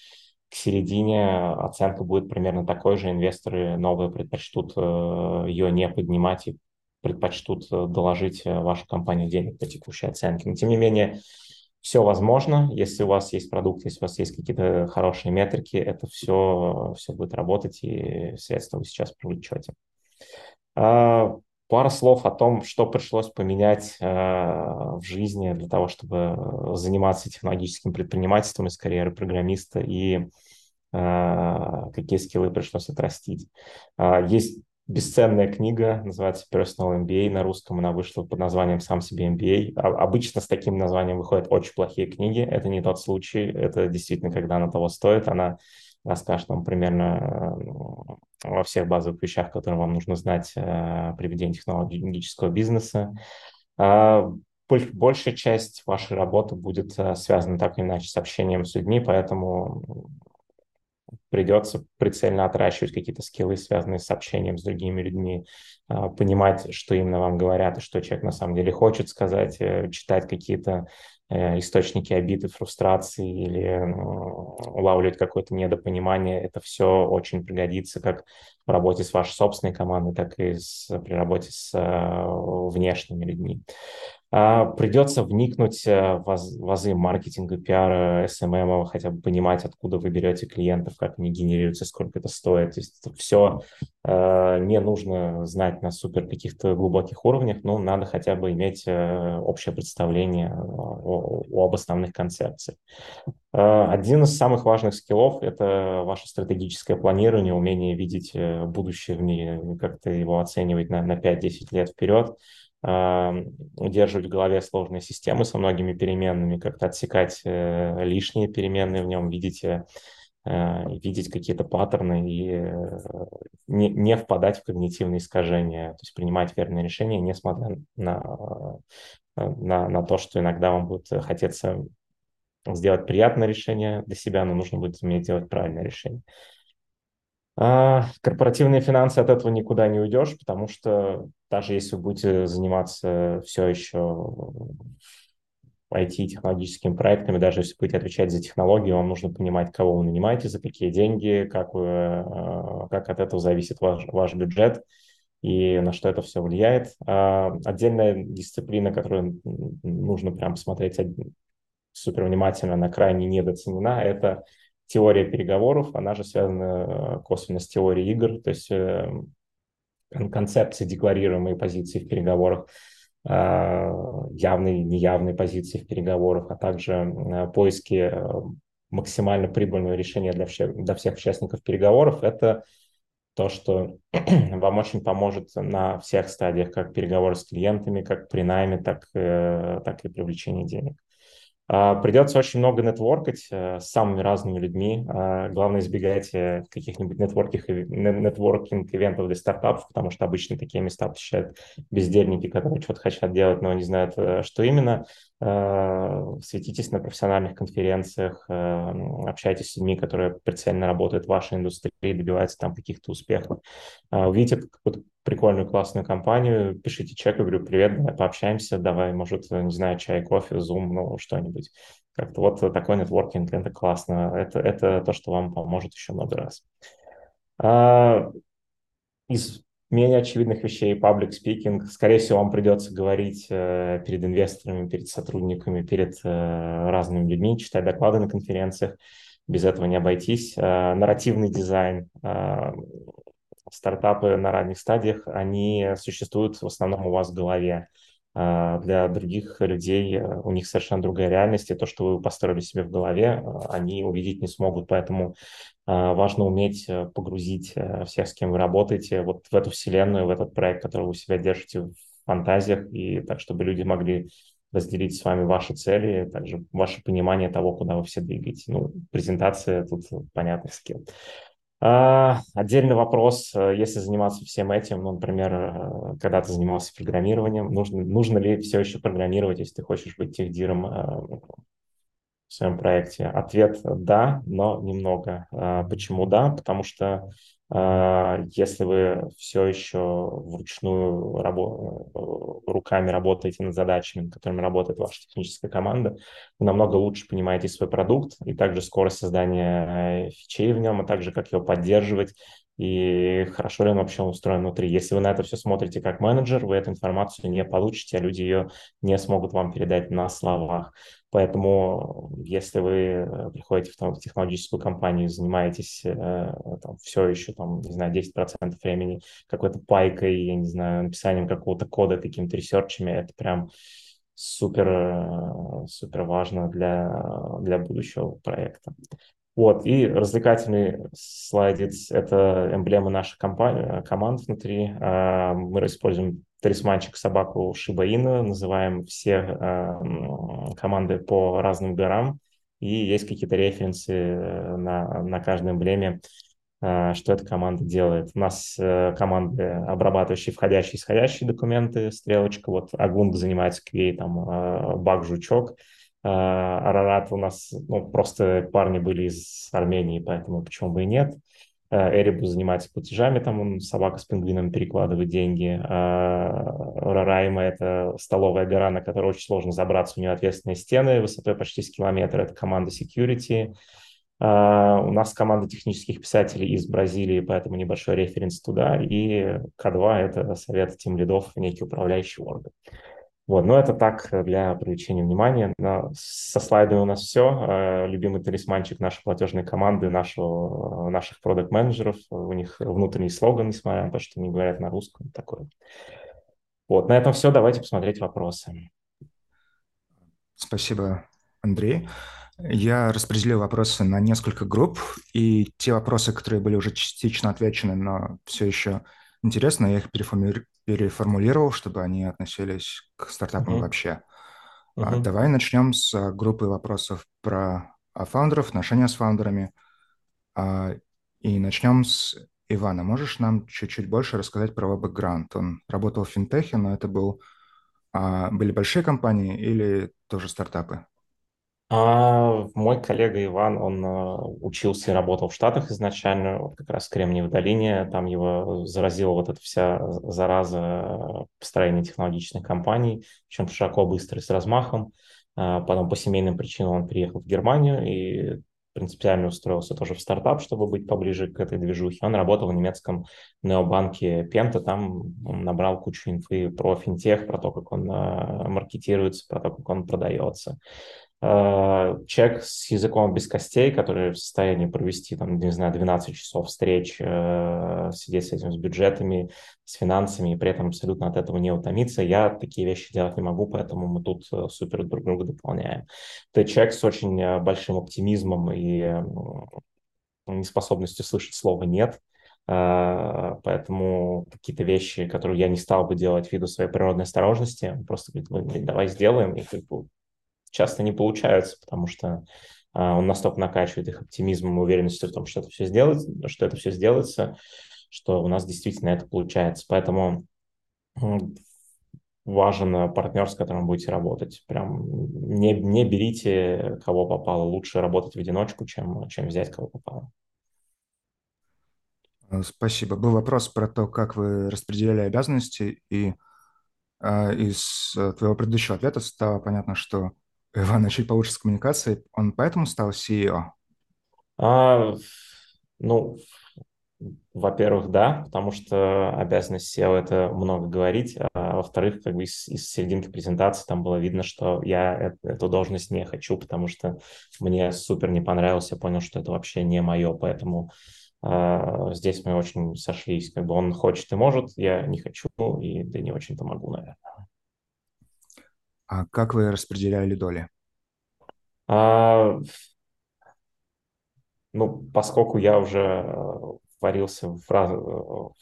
к середине оценка будет примерно такой же. Инвесторы новые предпочтут ее не поднимать и предпочтут э, доложить вашу компанию денег по текущей оценке. Но, тем не менее, все возможно. Если у вас есть продукт, если у вас есть какие-то хорошие метрики, это все, все будет работать, и средства вы сейчас привлечете. А, Пара слов о том, что пришлось поменять э, в жизни для того, чтобы заниматься технологическим предпринимательством из карьеры программиста и э, какие скиллы пришлось отрастить. Э, есть бесценная книга, называется Personal MBA на русском, она вышла под названием «Сам себе MBA». А, обычно с таким названием выходят очень плохие книги, это не тот случай, это действительно, когда она того стоит, она расскажет вам примерно э, во всех базовых вещах, которые вам нужно знать э, при ведении технологического бизнеса. А, большая часть вашей работы будет э, связана так или иначе с общением с людьми, поэтому придется прицельно отращивать какие-то скиллы, связанные с общением с другими людьми, а, понимать, что именно вам говорят и что человек на самом деле хочет сказать, читать какие-то Э, источники обиды, фрустрации или улавливать какое-то недопонимание, это все очень пригодится как в работе с вашей собственной командой, так и с, при работе с э, внешними людьми. А, придется вникнуть э, в вазы маркетинга, пиара, SMM, хотя бы понимать, откуда вы берете клиентов, как они генерируются, сколько это стоит. То есть все э, не нужно знать на супер каких-то глубоких уровнях, но надо хотя бы иметь э, общее представление об основных концепциях. Один из самых важных скиллов – это ваше стратегическое планирование, умение видеть будущее в мире, как-то его оценивать на, на 5-10 лет вперед – удерживать в голове сложные системы со многими переменными, как-то отсекать э, лишние переменные в нем, видеть, э, видеть какие-то паттерны и э, не, не впадать в когнитивные искажения, то есть принимать верные решения, несмотря на, на, на то, что иногда вам будет хотеться сделать приятное решение для себя, но нужно будет уметь делать правильное решение. А, корпоративные финансы от этого никуда не уйдешь, потому что даже если вы будете заниматься все еще IT-технологическими проектами, даже если будете отвечать за технологии, вам нужно понимать, кого вы нанимаете, за какие деньги, как, вы, а, как от этого зависит ваш, ваш бюджет и на что это все влияет. А, отдельная дисциплина, которую нужно прям посмотреть супер внимательно, она крайне недооценена, это теория переговоров, она же связана э, косвенно с теорией игр, то есть э, концепции, декларируемые позиции в переговорах. явной, неявной позиции в переговорах, а также поиски максимально прибыльного решения для всех, для всех участников переговоров, это то, что [CLEARS THROAT] вам очень поможет на всех стадиях, как переговоры с клиентами, как при найме, так, э, так и привлечении денег. А, придется очень много нетворкать э, с самыми разными людьми. А, главное, избегайте каких-нибудь нетворкинг-ивентов для стартапов, потому что обычно такие места посещают бездельники, которые что-то хотят делать, но не знают, э, что именно. А, светитесь на профессиональных конференциях, общайтесь с людьми, которые прицельно работают в вашей индустрии, добиваются там каких-то успехов. Увидите какую-то прикольную, классную компанию, пишите чек, я говорю, привет, давай пообщаемся, давай, может, не знаю, чай, кофе, зум, ну, что-нибудь. Как-то вот такой нетворкинг, это классно, это, это то, что вам поможет еще много раз. А, из менее очевидных вещей, паблик спикинг, скорее всего, вам придется говорить э, перед инвесторами, перед сотрудниками, перед э, разными людьми, читать доклады на конференциях, без этого не обойтись. Э, нарративный дизайн, э, стартапы на ранних стадиях, они существуют в основном у вас в голове. А, для других людей э, у них совершенно другая реальность, и то, что вы построили себе в голове, э, они увидеть не смогут. Поэтому а, важно уметь э, погрузить всех, с кем вы работаете, вот в эту вселенную, в этот проект, который вы себя держите в фантазиях, и так, чтобы люди могли разделить с вами ваши цели, также ваше понимание того, куда вы все двигаете. Ну, презентация тут понятный скилл. А, отдельный вопрос, э, если заниматься всем этим, ну, например, э, когда ты занимался программированием, нужно, нужно ли все еще программировать, если ты хочешь быть техдиром э, в своем проекте? Ответ – да, но немного. А, почему да? Потому что а, если вы все еще вручную рабо- руками работаете над задачами, над которыми работает ваша техническая команда, вы намного лучше понимаете свой продукт и также скорость создания э, фичей в нем, а также как его поддерживать и хорошо ли он вообще устроен внутри. Если вы на это все смотрите как менеджер, вы эту информацию не получите, а люди ее не смогут вам передать на словах. Поэтому, если вы э, приходите в, там, в технологическую компанию, занимаетесь э, там, все еще, там, не знаю, 10% времени какой-то пайкой, я не знаю, написанием какого-то кода, какими-то ресерчами, это прям супер, э, супер важно для, для будущего проекта. Вот, и развлекательный слайдец – это эмблема нашей компании, команд внутри. Мы используем талисманчик собаку Шибаина, называем все а, команды по разным горам, и есть какие-то референсы э, на, на каждой эмблеме, а, что эта команда делает. У нас э, команды, обрабатывающие входящие и исходящие документы, стрелочка, вот Агунг занимается QA, там, баг-жучок – а, Арарат у нас, ну, просто парни были из Армении, поэтому почему бы и нет. А, Эрибу занимается платежами, там он собака с пингвином перекладывает деньги. А, Рарайма – это столовая гора, на которой очень сложно забраться. У нее ответственные стены высотой почти с километр. Это команда security. У нас команда технических писателей из Бразилии, поэтому небольшой референс туда. И К2 – это совет тем лидов, некий управляющий орган. Вот, но это так э, для привлечения внимания. Но со слайдами у нас все. Э, любимый талисманчик нашей платежной команды, нашего, э, наших продукт-менеджеров. У них внутренний слоган, несмотря на то, что они говорят на русском. Такое. Вот, на этом все. Давайте посмотреть вопросы. Спасибо, Андрей. Я распределил вопросы на несколько групп, и те вопросы, которые были уже частично отвечены, но все еще интересно, я их переформулирую переформулировал, чтобы они относились к стартапам mm-hmm. вообще. Mm-hmm. давай начнем с а, группы вопросов про а, фаундеров, отношения с фаундерами. А, и начнем с Ивана. Можешь нам чуть-чуть больше рассказать про его бэкграунд? Он работал в финтехе, но это был, были большие компании или тоже стартапы? А мой коллега Иван, он э, учился и работал в Штатах изначально, вот как раз в Кремниевой долине. Там его заразила вот эта вся зараза построения технологичных компаний, причем широко, быстро и с размахом. А потом по семейным причинам он приехал в Германию и принципиально устроился тоже в стартап, чтобы быть поближе к этой движухе. Он работал в немецком необанке Пента, там набрал кучу инфы про финтех, про то, как он э, маркетируется, про то, как он продается. Э, человек с языком без костей, который в состоянии провести, там, не знаю, 12 часов встреч, э, сидеть с этим, с бюджетами, с финансами, и при этом абсолютно от этого не утомиться, я такие вещи делать не могу, поэтому мы тут э, супер друг друга дополняем. Это человек с очень большим оптимизмом и неспособностью слышать слово «нет», Поэтому какие-то вещи, которые я не стал бы делать ввиду своей природной осторожности, просто говорит, давай сделаем, и как бы часто не получаются, потому что а, он настолько накачивает их оптимизмом и уверенностью в том, что это все сделается, что это все сделается, что у нас действительно это получается. Поэтому важен партнер, с которым будете работать. Прям не, не берите, кого попало. Лучше работать в одиночку, чем, чем взять, кого попало. Э, спасибо. Был вопрос про то, как вы распределяли обязанности, и э, из э, твоего предыдущего ответа стало понятно, что Ивана чуть получше с коммуникацией. Он поэтому стал CEO? А, ну, во-первых, да, потому что обязанность SEO – это много говорить, а во-вторых, как бы из, из серединки презентации там было видно, что я эту должность не хочу, потому что мне супер не понравилось, я понял, что это вообще не мое, поэтому э, здесь мы очень сошлись, как бы он хочет и может, я не хочу и да не очень-то могу, наверное. А как вы распределяли доли? А, ну, поскольку я уже э, варился в, раз... в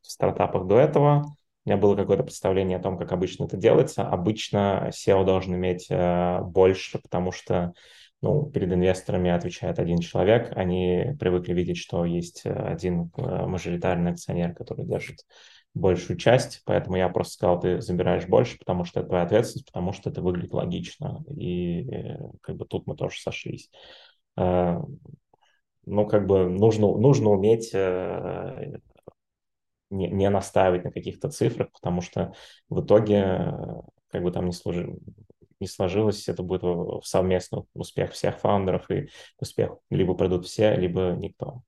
стартапах до этого, у меня было какое-то представление о том, как обычно это делается. Обычно SEO должен иметь э, больше, потому что ну, перед инвесторами отвечает один человек. Они привыкли видеть, что есть один э, мажоритарный акционер, который держит большую часть, поэтому я просто сказал, ты забираешь больше, потому что это твоя ответственность, потому что это выглядит логично, и э, как бы тут мы тоже сошлись. Э, ну, как бы нужно, нужно уметь э, не, не настаивать на каких-то цифрах, потому что в итоге, как бы там ни, служи, не сложилось, это будет совместный успех всех фаундеров, и успех либо придут все, либо никто.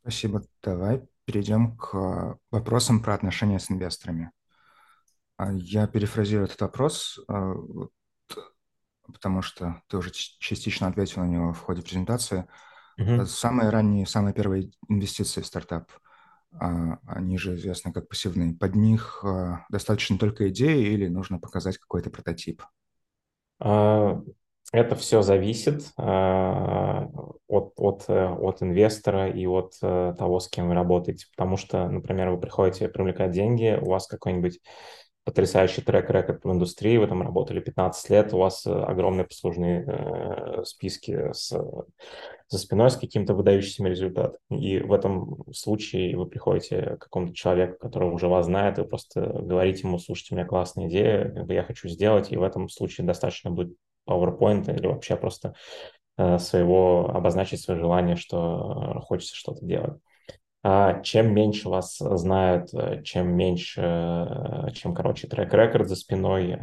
Спасибо. Давай перейдем к вопросам про отношения с инвесторами. А, я перефразирую этот вопрос, а, потому что ты уже частично ответил на него в ходе презентации. Mm-hmm. Самые ранние, самые первые инвестиции в стартап, а, они же известны как пассивные. Под них достаточно только идеи или нужно показать какой-то прототип? Это все зависит э, от, от, э, от инвестора и от э, того, с кем вы работаете. Потому что, например, вы приходите привлекать деньги, у вас какой-нибудь потрясающий трек-рекорд в индустрии, вы там работали 15 лет, у вас огромные послужные списки с, за спиной с каким-то выдающимся результатом. И в этом случае вы приходите к какому-то человеку, который уже вас знает, и вы просто говорите ему, слушайте, у меня классная идея, я хочу сделать, и в этом случае достаточно будет PowerPoint или вообще просто э, своего, обозначить свое желание, что э, хочется что-то делать. А чем меньше вас знают, э, чем меньше, чем короче трек-рекорд за спиной,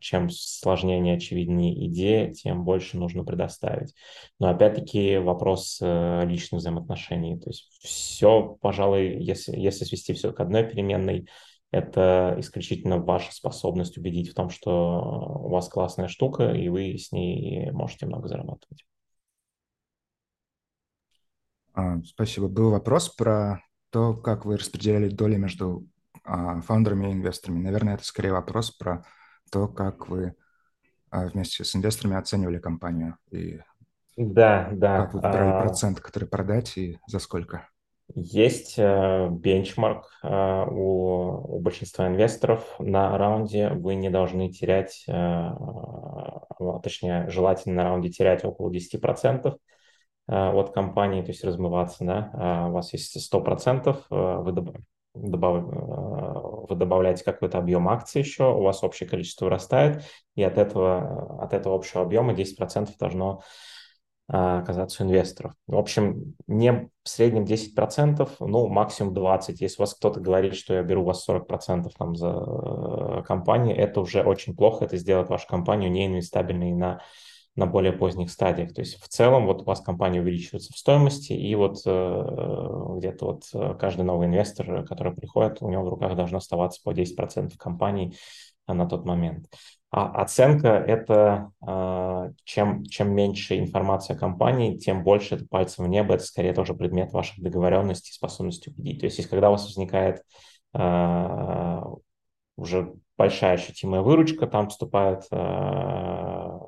чем сложнее, неочевиднее идея, тем больше нужно предоставить. Но опять-таки вопрос личных взаимоотношений. То есть все, пожалуй, если, если свести все к одной переменной, это исключительно ваша способность убедить в том, что у вас классная штука, и вы с ней можете много зарабатывать. А, спасибо. Был вопрос про то, как вы распределяли доли между а, фаундерами и инвесторами. Наверное, это скорее вопрос про то, как вы а, вместе с инвесторами оценивали компанию и да, да. как вы выбирали процент, который продать и за сколько. Есть э, бенчмарк э, у, у большинства инвесторов на раунде. Вы не должны терять, э, точнее, желательно на раунде терять около 10% от компании, то есть размываться, да. У вас есть 100%, вы, добав, вы добавляете какой-то объем акций еще, у вас общее количество вырастает, и от этого, от этого общего объема 10% должно а, оказаться у инвесторов. В общем, не в среднем 10%, ну, максимум 20%. Если у вас кто-то говорит, что я беру у вас 40% там за э, компанию, это уже очень плохо, это сделает вашу компанию неинвестабельной на, на более поздних стадиях. То есть в целом вот у вас компания увеличивается в стоимости, и вот э, где-то вот э, каждый новый инвестор, который приходит, у него в руках должно оставаться по 10% компании на тот момент. А оценка – это э, чем, чем меньше информации о компании, тем больше это пальцем в небо. Это скорее тоже предмет ваших договоренностей, способности убедить. То есть, если когда у вас возникает э, уже большая ощутимая выручка, там вступают э,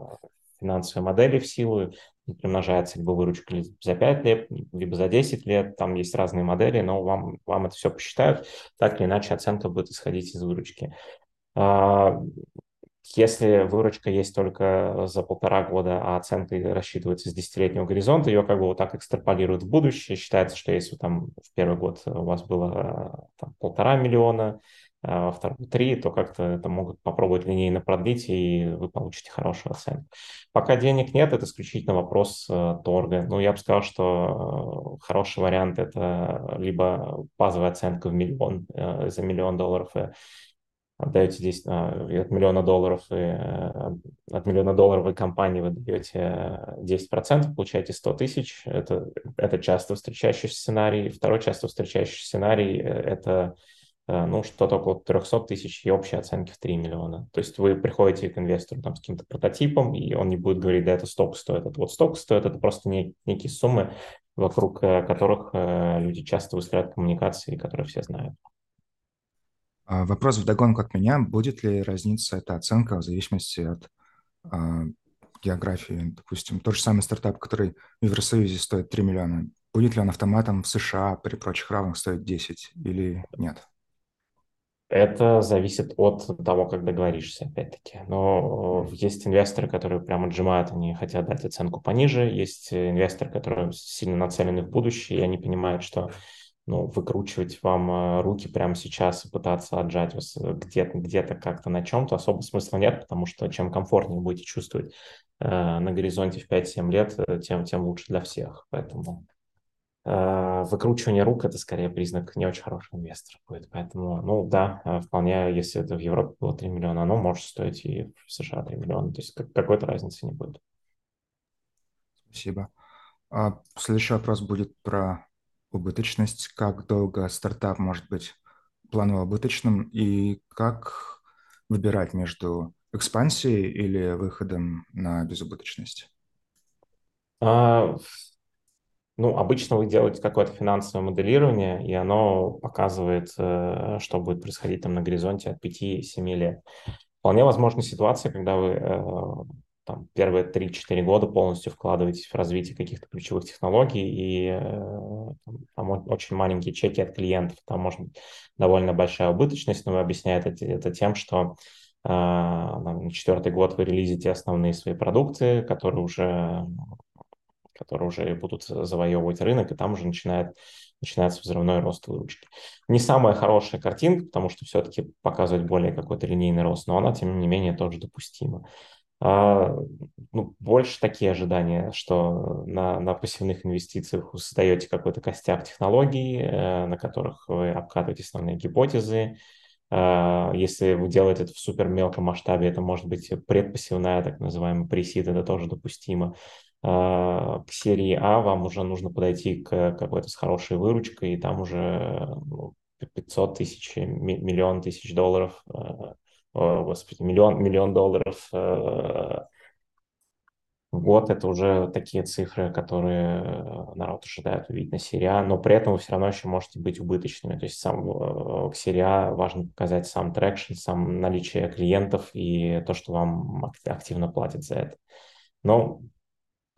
финансовые модели в силу, примножается либо выручка за 5 лет, либо за 10 лет, там есть разные модели, но вам, вам это все посчитают, так или иначе оценка будет исходить из выручки. Если выручка есть только за полтора года, а оценка рассчитывается с десятилетнего горизонта, ее как бы вот так экстраполируют в будущее. Считается, что если там в первый год у вас было там, полтора миллиона, а во второй три, то как-то это могут попробовать линейно продлить, и вы получите хорошую оценку. Пока денег нет, это исключительно вопрос э, торга. Ну, я бы сказал, что э, хороший вариант – это либо базовая оценка в миллион, э, за миллион долларов, отдаете 10, от миллиона долларов, и от миллиона долларов вы компании вы даете 10%, получаете 100 тысяч. Это, это часто встречающийся сценарий. Второй часто встречающийся сценарий – это ну, что-то около 300 тысяч и общей оценки в 3 миллиона. То есть вы приходите к инвестору там, с каким-то прототипом, и он не будет говорить, да, это столько стоит, это вот столько стоит, это просто не, некие суммы, вокруг которых люди часто выстраивают коммуникации, которые все знают. А, вопрос в догонку от меня. Будет ли разница эта оценка в зависимости от а, географии? Допустим, тот же самый стартап, который в Евросоюзе стоит 3 миллиона, будет ли он автоматом в США при прочих равных стоить 10 или нет? Это зависит от того, как договоришься, опять-таки. Но есть инвесторы, которые прямо отжимают, они хотят дать оценку пониже. Есть инвесторы, которые сильно нацелены в будущее, и они понимают, что ну, выкручивать вам э, руки прямо сейчас и пытаться отжать вас э, где-то, где-то как-то на чем-то особо смысла нет, потому что чем комфортнее будете чувствовать э, на горизонте в 5-7 лет, э, тем, тем лучше для всех. Поэтому э, выкручивание рук – это скорее признак не очень хорошего инвестора будет. Поэтому, ну да, вполне, если это в Европе было 3 миллиона, оно может стоить и в США 3 миллиона. То есть какой-то разницы не будет. Спасибо. А следующий вопрос будет про убыточность, как долго стартап может быть планово убыточным и как выбирать между экспансией или выходом на безубыточность? А, ну, обычно вы делаете какое-то финансовое моделирование, и оно показывает, э, что будет происходить там на горизонте от 5-7 лет. Вполне возможна ситуация, когда вы э, там, первые 3-4 года полностью вкладываетесь в развитие каких-то ключевых технологий, и э, там очень маленькие чеки от клиентов, там может быть довольно большая убыточность, но вы объясняете это, это тем, что э, четвертый год вы релизите основные свои продукты, которые уже, которые уже будут завоевывать рынок, и там уже начинает начинается взрывной рост выручки. Не самая хорошая картинка, потому что все-таки показывать более какой-то линейный рост, но она, тем не менее, тоже допустима. А, ну, больше такие ожидания, что на, на пассивных инвестициях вы создаете какой-то костяк технологий, э, на которых вы обкатываете основные гипотезы. Э, если вы делаете это в супер мелком масштабе, это может быть предпассивная, так называемая пресид, это тоже допустимо. Э, к серии А вам уже нужно подойти к какой-то с хорошей выручкой, и там уже 500 ну, тысяч, миллион тысяч долларов господи, миллион, миллион долларов э, в год, это уже такие цифры, которые э, народ ожидает увидеть на серии А, но при этом вы все равно еще можете быть убыточными. То есть сам, э, к серии А важно показать сам traction, сам наличие клиентов и то, что вам активно платят за это. Но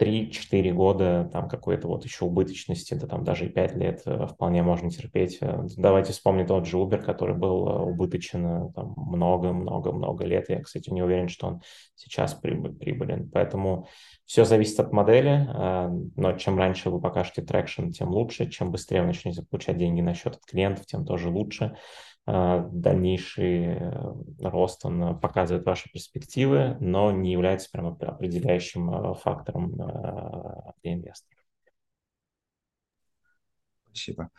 3-4 года там какой-то вот еще убыточности, да там даже и 5 лет э, вполне можно терпеть. Э, давайте вспомним тот же Uber, который был э, убыточен много-много-много лет. Я, кстати, не уверен, что он сейчас прибылен. Поэтому все зависит от модели, но чем раньше вы покажете traction, тем лучше. Чем быстрее вы начнете получать деньги на счет от клиентов, тем тоже лучше. Э, дальнейший э, рост, он показывает ваши перспективы, но не является прямо определяющим э, фактором для инвесторов. Спасибо.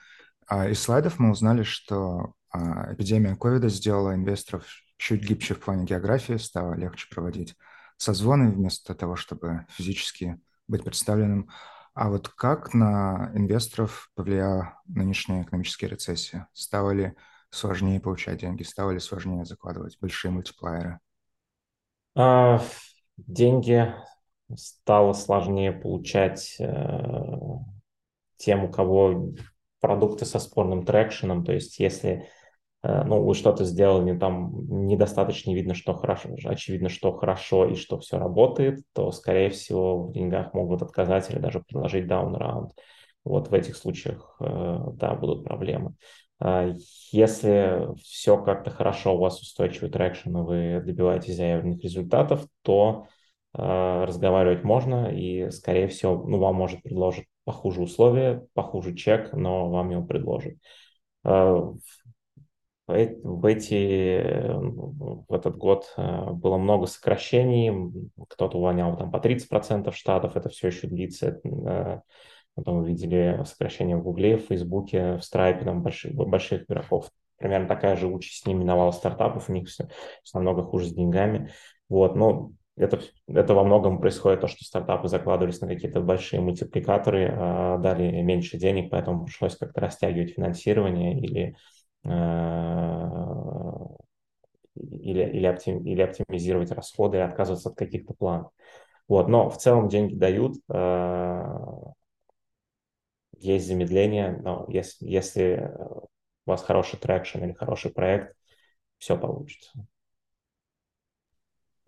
А из слайдов мы узнали, что а, эпидемия ковида сделала инвесторов чуть гибче в плане географии, стало легче проводить созвоны вместо того, чтобы физически быть представленным. А вот как на инвесторов повлияла нынешняя экономическая рецессия? Стало ли сложнее получать деньги, стало ли сложнее закладывать большие мультиплееры? А, деньги стало сложнее получать э, тем, у кого продукты со спорным трекшеном. То есть если э, ну, вы что-то сделали, там недостаточно видно, что хорошо, очевидно, что хорошо и что все работает, то, скорее всего, в деньгах могут отказать или даже предложить down round. Вот в этих случаях, э, да, будут проблемы. Если все как-то хорошо, у вас устойчивый traction, и вы добиваетесь заявленных результатов, то э, разговаривать можно, и, скорее всего, ну, вам может предложить похуже условия, похуже чек, но вам его предложат. Э, в, эти, в этот год было много сокращений, кто-то увольнял там по 30% штатов, это все еще длится, Потом видели сокращение в Гугле, в Фейсбуке, в Страйпе, там больших, больших игроков. Примерно такая же участь с ними миновала стартапов, у них все, все намного хуже с деньгами. Вот, но это, это во многом происходит то, что стартапы закладывались на какие-то большие мультипликаторы, а дали меньше денег, поэтому пришлось как-то растягивать финансирование или, э, или, или, оптим, или оптимизировать расходы, и отказываться от каких-то планов. Вот, но в целом деньги дают, э, есть замедление, но если, если у вас хороший traction или хороший проект, все получится.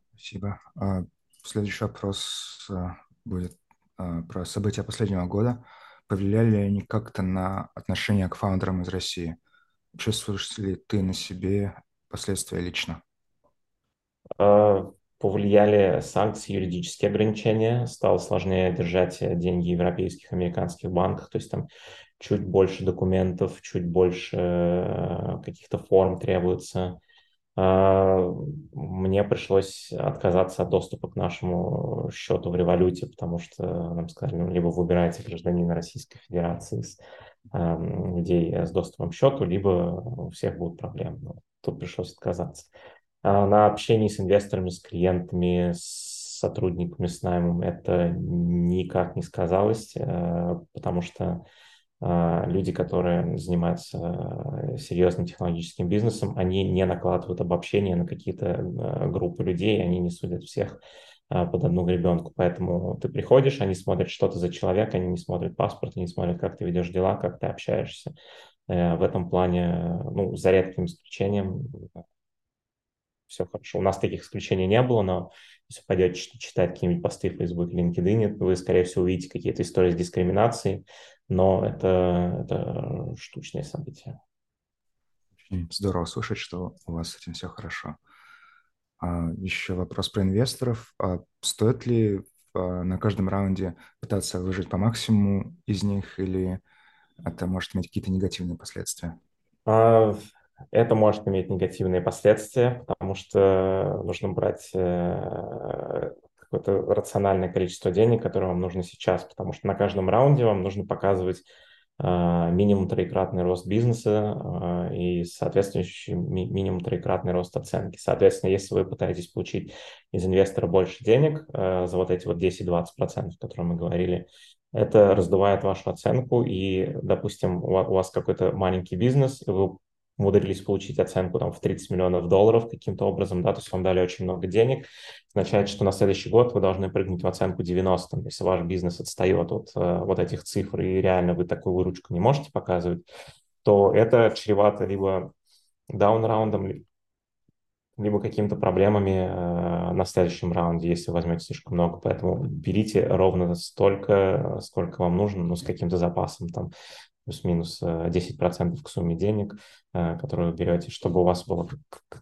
Спасибо. А, следующий вопрос а, будет а, про события последнего года. Повлияли ли они как-то на отношение к фаундерам из России? Чувствуешь ли ты на себе последствия лично? Повлияли санкции, юридические ограничения, стало сложнее держать деньги в европейских, американских банках, то есть там чуть больше документов, чуть больше э, каких-то форм требуется. А, мне пришлось отказаться от доступа к нашему счету в революте, потому что нам сказали, ну, либо выбирайте гражданина Российской Федерации с людей с доступом к счету, либо у всех будут проблемы. Ну, тут пришлось отказаться. А, на общении с инвесторами, с клиентами, с сотрудниками, с наймом это никак не сказалось, э, потому что а, люди, которые занимаются э, серьезным технологическим бизнесом, они не накладывают обобщение на какие-то э, группы людей, они не судят всех под одну гребенку. Поэтому ты приходишь, они смотрят, что ты за человек, они не смотрят паспорт, они смотрят, как ты ведешь дела, как ты общаешься. В этом плане, ну, за редким исключением, все хорошо. У нас таких исключений не было, но если пойдете читать какие-нибудь посты в Facebook и LinkedIn, вы, скорее всего, увидите какие-то истории с дискриминацией, но это, это штучные события. Здорово слышать, что у вас с этим все хорошо. А, еще вопрос про инвесторов. А стоит ли а, на каждом раунде пытаться выжить по максимуму из них, или это может иметь какие-то негативные последствия? Это может иметь негативные последствия, потому что нужно брать э, какое-то рациональное количество денег, которое вам нужно сейчас, потому что на каждом раунде вам нужно показывать э, минимум троекратный рост бизнеса э, и соответствующий минимум троекратный рост оценки. Соответственно, если вы пытаетесь получить из инвестора больше денег за вот эти вот 10-20%, о которых мы говорили, это раздувает вашу оценку, и, допустим, у вас какой-то маленький бизнес, вы умудрились получить оценку там, в 30 миллионов долларов каким-то образом, да, то есть вам дали очень много денег, означает, что на следующий год вы должны прыгнуть в оценку 90, если ваш бизнес отстает от э, вот этих цифр и реально вы такую выручку не можете показывать, то это чревато либо даун-раундом, либо какими-то проблемами э, на следующем раунде, если возьмете слишком много. Поэтому берите ровно столько, сколько вам нужно, но с каким-то запасом. Там плюс-минус 10% э, к сумме денег, э, которую вы берете, чтобы у вас было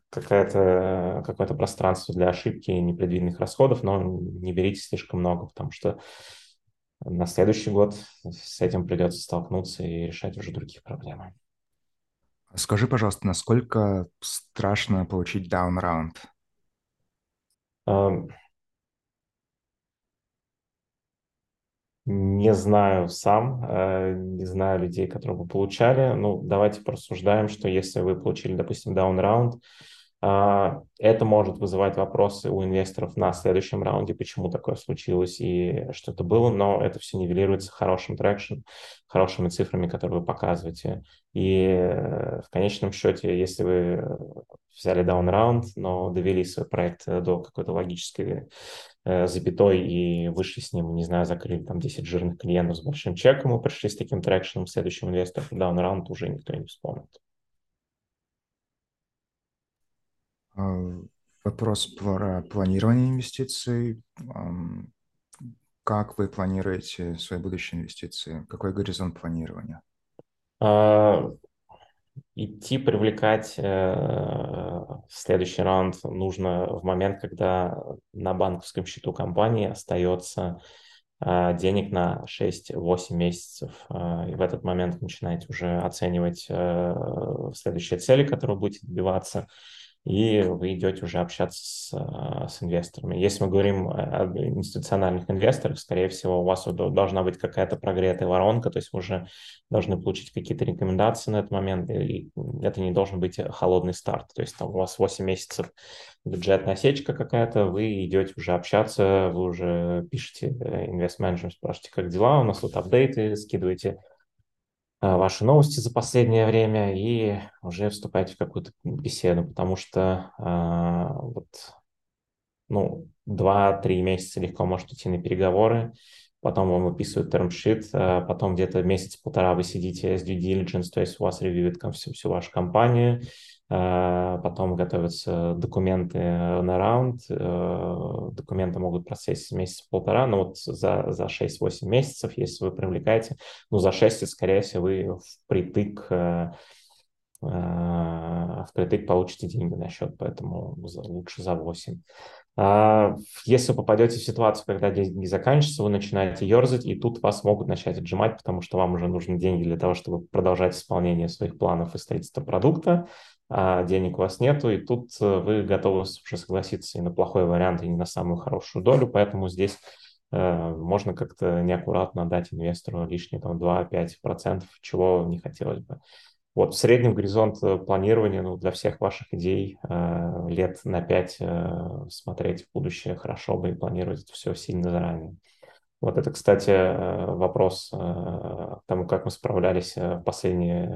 какое-то какое пространство для ошибки и непредвиденных расходов, но не берите слишком много, потому что на следующий год с этим придется столкнуться и решать уже другие проблемы. Скажи, пожалуйста, насколько страшно получить down round? Не знаю сам, э, не знаю людей, которые бы получали. Ну, давайте порассуждаем, что если вы получили, допустим, down round, А, это может вызывать вопросы у инвесторов на следующем раунде, почему такое случилось и что это было, но это все нивелируется хорошим traction, хорошими цифрами, которые вы показываете. И э, в конечном счете, если вы взяли down раунд, но довели свой проект до какой-то логической э, запятой и вышли с ним, не знаю, закрыли там 10 жирных клиентов с большим чеком и пришли с таким трекшеном следующим инвестором, down раунд уже никто не вспомнит. А, вопрос про планирование инвестиций. Как вы планируете свои будущие инвестиции? Какой горизонт планирования? А, идти привлекать э, следующий раунд нужно в момент, когда на банковском счету компании остается э, денег на 6-8 месяцев. Э, и в этот момент начинаете уже оценивать следующие цели, которые будете добиваться и вы идете уже общаться с, а, с инвесторами. Если мы говорим об институциональных инвесторах, скорее всего, у вас должна быть какая-то прогретая воронка, то есть вы уже должны получить какие-то рекомендации на этот момент, и это не должен быть холодный старт. То есть там у вас 8 месяцев бюджетная осечка какая-то, вы идете уже общаться, вы уже пишете инвест-менеджерам, спрашиваете, как дела, у нас тут апдейты, скидываете а, ваши новости за последнее время и уже вступаете в какую-то беседу, потому что а, вот, ну, 2-3 месяца легко может идти на переговоры, потом вам выписывают термшит, а потом где-то месяц-полтора вы сидите с due diligence, то есть у вас ревьюет всю, всю вашу компанию, Э, потом готовятся документы на раунд, э, документы могут просесть месяц-полтора, но вот за, за 6-8 месяцев, если вы привлекаете, ну, за 6, скорее всего, вы впритык э, впритык получите деньги на счет, поэтому лучше за 8. А, если попадете в ситуацию, когда деньги заканчиваются, вы начинаете ерзать, и тут вас могут начать отжимать, потому что вам уже нужны деньги для того, чтобы продолжать исполнение своих планов и строительство продукта, а денег у вас нету, и тут э, вы готовы уже согласиться и на плохой вариант, и не на самую хорошую долю, поэтому здесь э, можно как-то неаккуратно дать инвестору лишние там 2-5%, чего не хотелось бы. Вот в среднем горизонт э, планирования ну, для всех ваших идей э, лет на 5 э, смотреть в будущее хорошо бы и планировать это все сильно заранее. Вот это, кстати, э, вопрос э, к тому, как мы справлялись э, в последний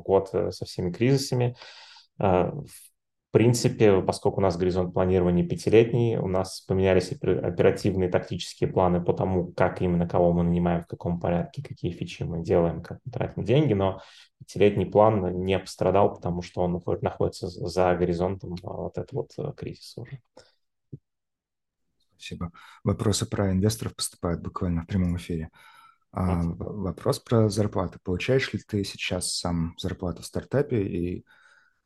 год со всеми кризисами. В принципе, поскольку у нас горизонт планирования пятилетний, у нас поменялись оперативные тактические планы по тому, как именно кого мы нанимаем, в каком порядке, какие фичи мы делаем, как мы тратим деньги, но пятилетний план не пострадал, потому что он находится за горизонтом вот этого вот кризиса уже. Спасибо. Вопросы про инвесторов поступают буквально в прямом эфире. А, вопрос про зарплату. Получаешь ли ты сейчас сам зарплату в стартапе и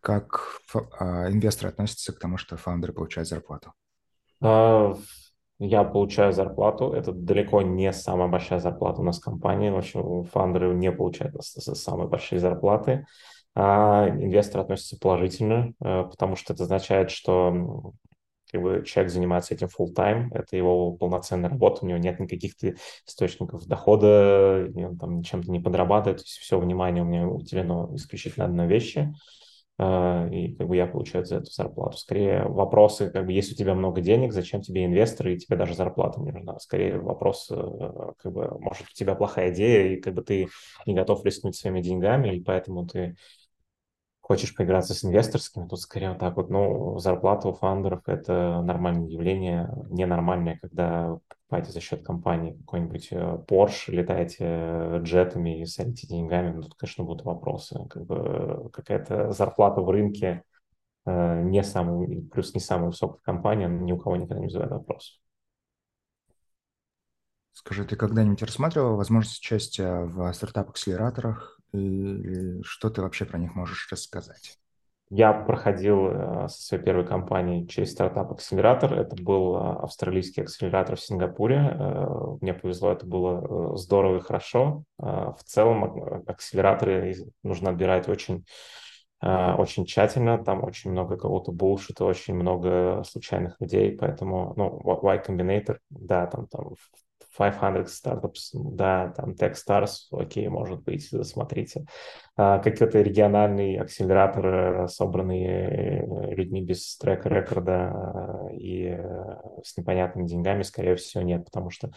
как а, инвесторы относятся к тому, что фаундеры получают зарплату? А, я получаю зарплату. Это далеко не самая большая зарплата у нас в компании. В общем, фаундеры не получают самые большие зарплаты. А инвесторы относятся положительно, э, потому что это означает, что как бы человек занимается этим full time, это его полноценная работа, у него нет никаких источников дохода, он там чем-то не подрабатывает, то есть все внимание у меня уделено исключительно одной вещи, а, и как бы я получаю за эту зарплату. Скорее вопросы, как бы, если у тебя много денег, зачем тебе инвесторы, и тебе даже зарплата не нужна. Скорее вопрос, э, как бы, может, у тебя плохая идея, и как бы ты не готов рискнуть своими деньгами, и поэтому ты хочешь поиграться с инвесторскими, тут скорее вот так вот, ну, зарплата у фаундеров – это нормальное явление, ненормальное, когда покупаете за счет компании какой-нибудь э, Porsche, летаете э, джетами и садите деньгами, ну, тут, конечно, будут вопросы. Как бы какая-то зарплата в рынке э, не самый, плюс не самая высокая компания, ни у кого никогда не вызывает вопрос. Скажи, ты когда-нибудь рассматривал возможность участия в стартап-акселераторах и что ты вообще про них можешь рассказать? Я проходил э, со своей первой компанией через стартап-акселератор. Это был э, австралийский акселератор в Сингапуре. Э, мне повезло, это было здорово и хорошо. В целом акселераторы нужно отбирать очень очень тщательно, там очень много кого-то булшита, очень много случайных людей, поэтому, ну, Y Combinator, да, там, там 500 Startups, да, там Techstars, окей, может быть, смотрите. А, какие-то региональные акселераторы, собранные э, людьми без трека-рекорда и э, с непонятными деньгами, скорее всего, нет, потому что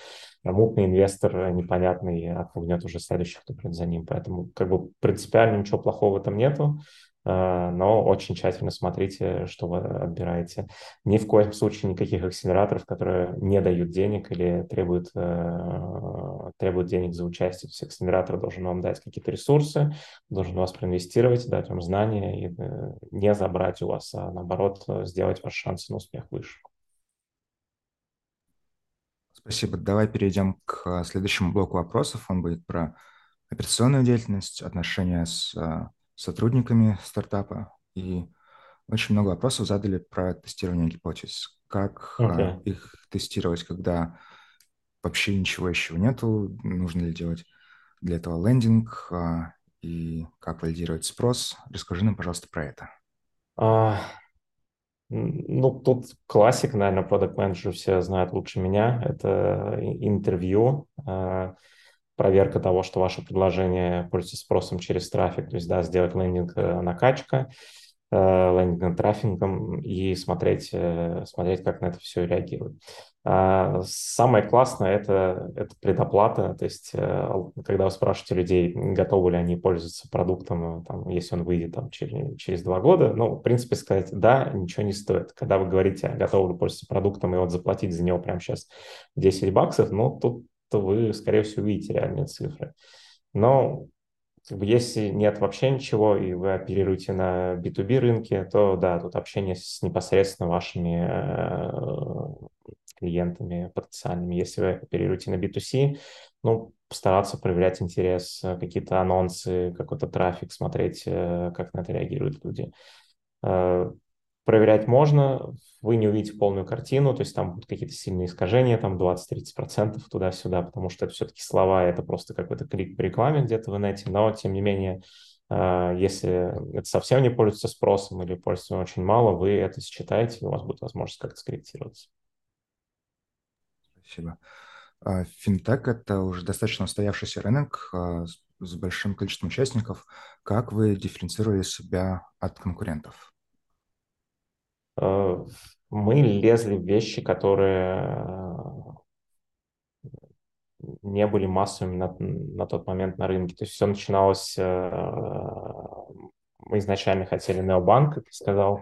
мутный инвестор непонятный отпугнет уже следующих, кто придет за ним. Поэтому как бы принципиально ничего плохого этом нету. Э, но очень тщательно смотрите, что вы отбираете. Ни в коем случае никаких акселераторов, которые не дают денег или требуют, э, требуют денег за участие. То есть акселератор должен вам дать какие-то ресурсы, должен вас проинвестировать, дать вам знания и э, не забрать у вас, а наоборот сделать ваши шансы на успех выше. Спасибо. Давай перейдем к следующему блоку вопросов. Он будет про операционную деятельность, отношения с сотрудниками стартапа, и очень много вопросов задали про тестирование гипотез. Как okay. их тестировать, когда вообще ничего еще нету, нужно ли делать для этого лендинг, а, и как валидировать спрос. Расскажи нам, пожалуйста, про это. А, ну, тут классик, наверное, продукт менеджер все знают лучше меня. Это интервью. Проверка того, что ваше предложение пользуется спросом через трафик, то есть, да, сделать лендинг э, накачка, э, лендинг трафиком и смотреть, э, смотреть, как на это все реагирует. А, самое классное это, это предоплата, то есть когда вы спрашиваете людей, готовы ли они пользоваться продуктом, там, если он выйдет там, через, через два года, ну, в принципе, сказать «да» ничего не стоит. Когда вы говорите, готовы ли пользоваться продуктом и вот заплатить за него прямо сейчас 10 баксов, ну, тут то вы, скорее всего, увидите реальные цифры. Но если нет вообще ничего, и вы оперируете на B2B рынке, то да, тут общение с непосредственно вашими э, клиентами потенциальными. Если вы оперируете на B2C, ну, постараться проверять интерес, какие-то анонсы, какой-то трафик, смотреть, э, как на это реагируют люди. Э, проверять можно, вы не увидите полную картину, то есть там будут какие-то сильные искажения, там 20-30% туда-сюда, потому что это все-таки слова, это просто какой-то клик по рекламе где-то в инете, но тем не менее, а, если это совсем не пользуется спросом или пользуется очень мало, вы это считаете, и у вас будет возможность как-то скорректироваться. Спасибо. А, финтек – это уже достаточно устоявшийся рынок а, с большим количеством участников. Как вы дифференцировали себя от конкурентов? Э, мы лезли в вещи, которые э, не были массовыми на, на тот момент на рынке. То есть все начиналось... Э, мы изначально хотели необанк, как я сказал.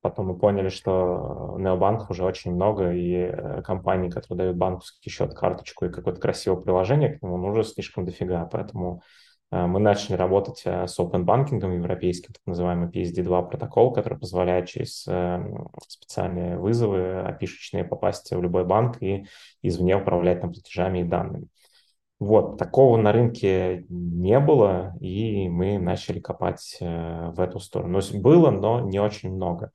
Потом мы поняли, что необанков уже очень много, и компании, которые дают банковский счет, карточку и какое-то красивое приложение к нему, ну, уже слишком дофига. Поэтому мы начали работать э, с open банкингом европейским, так называемый PSD2 протокол, который позволяет через э, специальные вызовы опишечные попасть в любой банк и извне управлять там платежами и данными. Вот, такого на рынке не было, и мы начали копать в эту сторону. То было, но не очень много.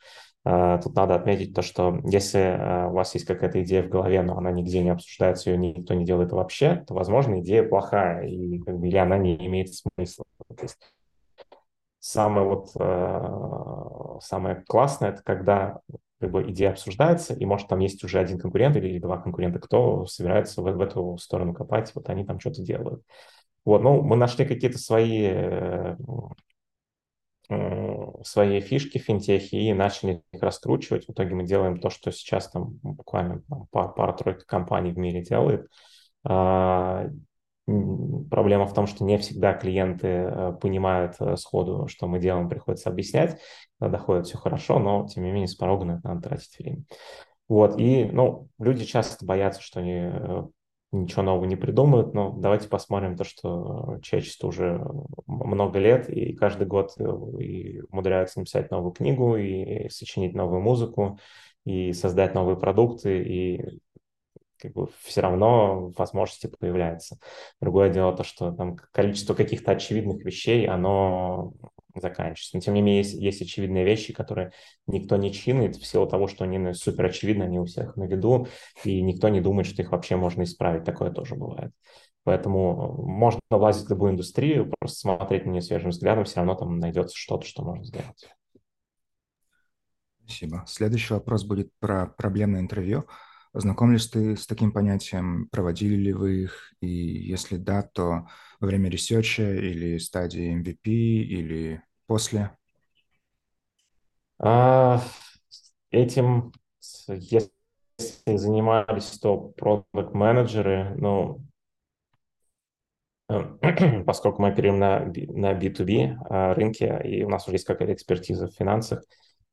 Э, тут надо отметить то, что если э, у вас есть какая-то идея в голове, но она нигде не обсуждается, ее никто не делает вообще, то, возможно, идея плохая, и, как бы, или она не имеет смысла. То есть самое, вот, э, самое классное, это когда как бы, идея обсуждается, и, может, там есть уже один конкурент или два конкурента, кто собирается в, в эту сторону копать, вот они там что-то делают. Вот, ну, мы нашли какие-то свои свои фишки в финтехе и начали их раскручивать. В итоге мы делаем то, что сейчас там буквально там, пара-тройка компаний в мире делает. А, проблема в том, что не всегда клиенты э, понимают э, сходу, что мы делаем, приходится объяснять. Доходит все хорошо, но тем не менее с порога на это надо тратить время. Вот, и, ну, люди часто боятся, что они э, ничего нового не придумают, но давайте посмотрим то, что человечество уже много лет и каждый год э, и умудряется написать новую книгу и сочинить новую музыку и создать новые продукты, и как бы все равно возможности появляются. Другое дело то, что там количество каких-то очевидных вещей, оно заканчивается. Но тем не менее, есть, есть очевидные вещи, которые никто не чинит в силу того, что они ну, супер очевидны, они у всех на виду, и никто не думает, что их вообще можно исправить. Такое тоже бывает. Поэтому можно влазить в любую индустрию, просто смотреть на нее свежим взглядом, все равно там найдется что-то, что можно сделать. Спасибо. Следующий вопрос будет про проблемное интервью. Знакомились ты с таким понятием? Проводили ли вы их? И если да, то во время research а или стадии MVP или после? А, этим, если занимались, то продукт-менеджеры, ну, [CLEARS THROAT] поскольку мы оперируем на, на B2B а, рынке, и у нас уже есть какая-то экспертиза в финансах,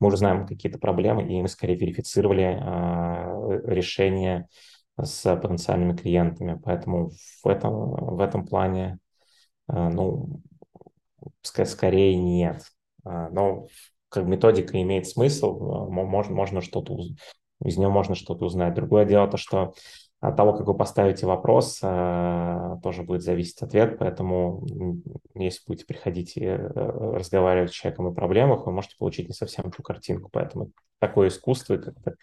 мы уже знаем какие-то проблемы, и мы скорее верифицировали а, решения с потенциальными клиентами. Поэтому в этом, в этом плане, а, ну, скорее нет. А, но как методика имеет смысл, можно, можно что-то, из нее можно что-то узнать. Другое дело то, что от того, как вы поставите вопрос, тоже будет зависеть ответ, поэтому если будете приходить и э, разговаривать с человеком о проблемах, вы можете получить не совсем ту картинку. Поэтому такое искусство, как-то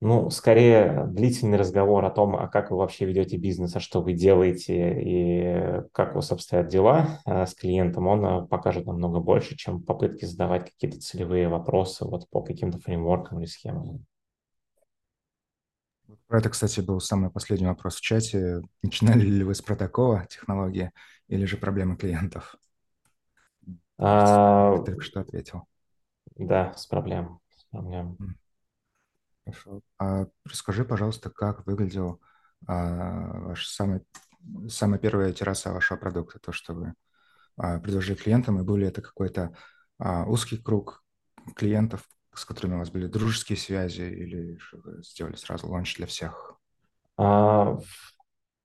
ну, скорее длительный разговор о том, а как вы вообще ведете бизнес, а что вы делаете и как у вас обстоят дела э, с клиентом, он э, покажет намного больше, чем попытки задавать какие-то целевые вопросы вот по каким-то фреймворкам или схемам. Про это, кстати, был самый последний вопрос в чате. [LAUGHS] Начинали ли вы с протокола технологии или же проблемы клиентов? А... Ты только что ответил. Да, с проблем. С проблем. Хорошо. А расскажи, пожалуйста, как выглядел а, ваш самый, самая первая терраса вашего продукта, то, что вы а, предложили клиентам, и был ли это какой-то а, узкий круг клиентов, с которыми у вас были дружеские связи, или сделали сразу launch для всех? А,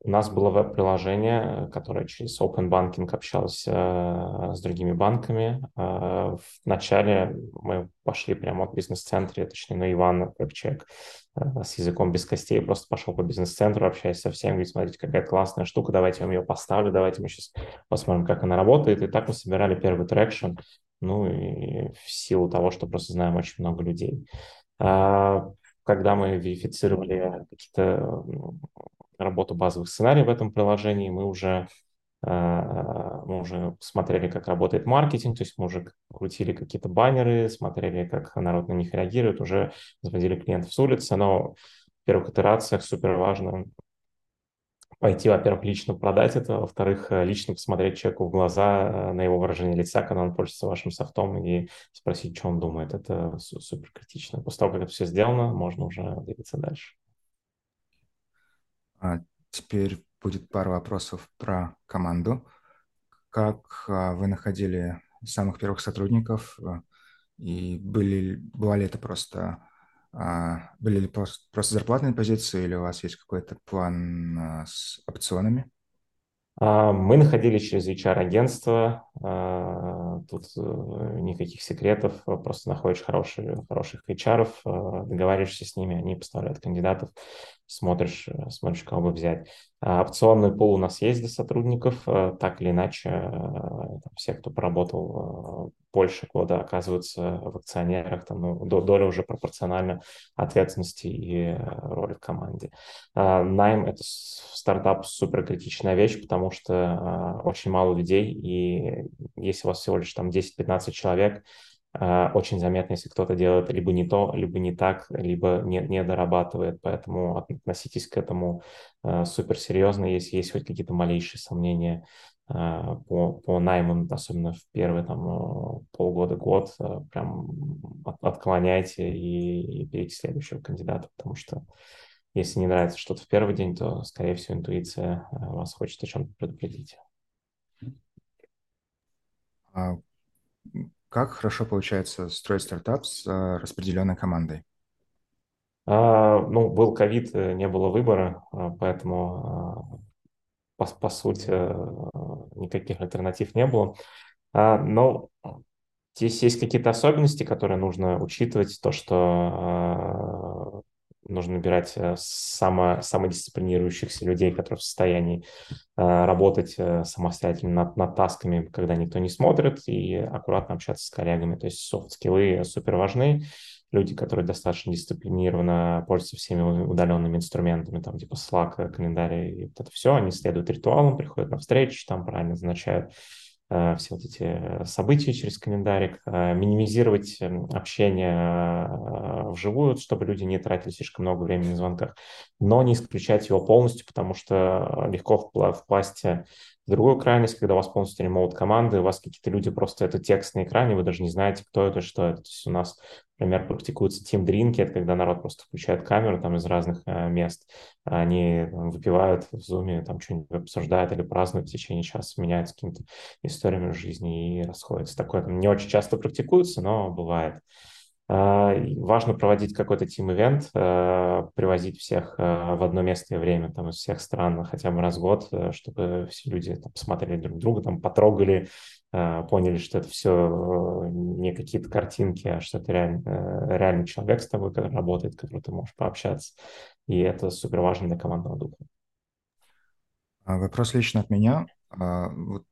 у нас было веб-приложение, которое через Open Banking общалось э, с другими банками. Э, вначале мы пошли прямо от бизнес-центра, точнее, наш Иван, человек э, с языком без костей, просто пошел по бизнес-центру, общаясь со всеми, говорит, смотрите, какая классная штука, давайте я вам ее поставлю, давайте мы сейчас посмотрим, как она работает. И так мы собирали первый traction, ну и в силу того, что просто знаем очень много людей. А, когда мы верифицировали какие-то работу базовых сценариев в этом приложении, мы уже, э, мы уже смотрели, как работает маркетинг, то есть мы уже крутили какие-то баннеры, смотрели, как народ на них реагирует, уже заводили клиентов с улицы, но в первых итерациях супер важно пойти, во-первых, лично продать это, во-вторых, лично посмотреть человеку в глаза э, на его выражение лица, когда он пользуется вашим софтом, и спросить, что он думает. Это супер критично. После того, как это все сделано, можно уже двигаться дальше. А теперь будет пара вопросов про команду. Как а, вы находили самых первых сотрудников? А, и были, была ли это просто а, были ли просто, просто зарплатные позиции или у вас есть какой-то план с опционами? Мы находились через HR-агентство, тут э, никаких секретов, просто находишь хороших, хороших HR, договариваешься с ними, они поставляют кандидатов, смотришь, э, смотришь, кого бы взять. Опционный пул у нас есть для сотрудников, так или иначе, все, кто поработал больше года, оказываются в акционерах, там, ну, доля уже пропорциональна ответственности и роли в команде. Найм — это стартап супер критичная вещь, потому что очень мало людей, и если у вас всего лишь там 10-15 человек, очень заметно, если кто-то делает либо не то, либо не так, либо не, не дорабатывает. Поэтому относитесь к этому супер серьезно, если есть хоть какие-то малейшие сомнения по, по найму, особенно в первые там полгода-год, прям от, отклоняйте и, и берите следующего кандидата, потому что если не нравится что-то в первый день, то, скорее всего, интуиция вас хочет о чем-то предупредить. А как хорошо получается строить стартап с распределенной командой? А, ну, был ковид, э, не было выбора, а, поэтому, а, по, по сути, никаких альтернатив не было. Но здесь есть какие-то особенности, которые нужно учитывать. То, что нужно набирать э, само, самодисциплинирующихся людей, которые в состоянии э, работать э, самостоятельно над, над тасками, когда никто не смотрит, и аккуратно общаться с коллегами. То есть софт-скиллы супер важны. Люди, которые достаточно дисциплинированно пользуются всеми удаленными инструментами, там типа Slack, календарь и вот это все, они следуют ритуалам, приходят на встречи, там правильно назначают все вот эти события через календарик, минимизировать эм, общение вживую, чтобы люди не тратили слишком много времени на звонках, но не исключать его полностью, потому что легко впасть другую крайность, когда у вас полностью ремоут команды, у вас какие-то люди просто это текст на экране, вы даже не знаете, кто это, что это. То есть у нас, например, практикуется Team Drink, это когда народ просто включает камеру там из разных э, мест, они там, выпивают в зуме, там что-нибудь обсуждают или празднуют в течение часа, меняются какими-то историями жизни и расходятся. Такое там не очень часто практикуется, но бывает. А, важно проводить какой-то тим-ивент, а, привозить всех а, в одно место и время там, из всех стран хотя бы раз в год, э, чтобы все люди там, посмотрели друг друга, там, потрогали, поняли, что это все э, не какие-то картинки, а что это реально, э, реальный человек с тобой, который работает, который ты можешь пообщаться. И это супер важно для командного духа. Вопрос лично от меня. Вот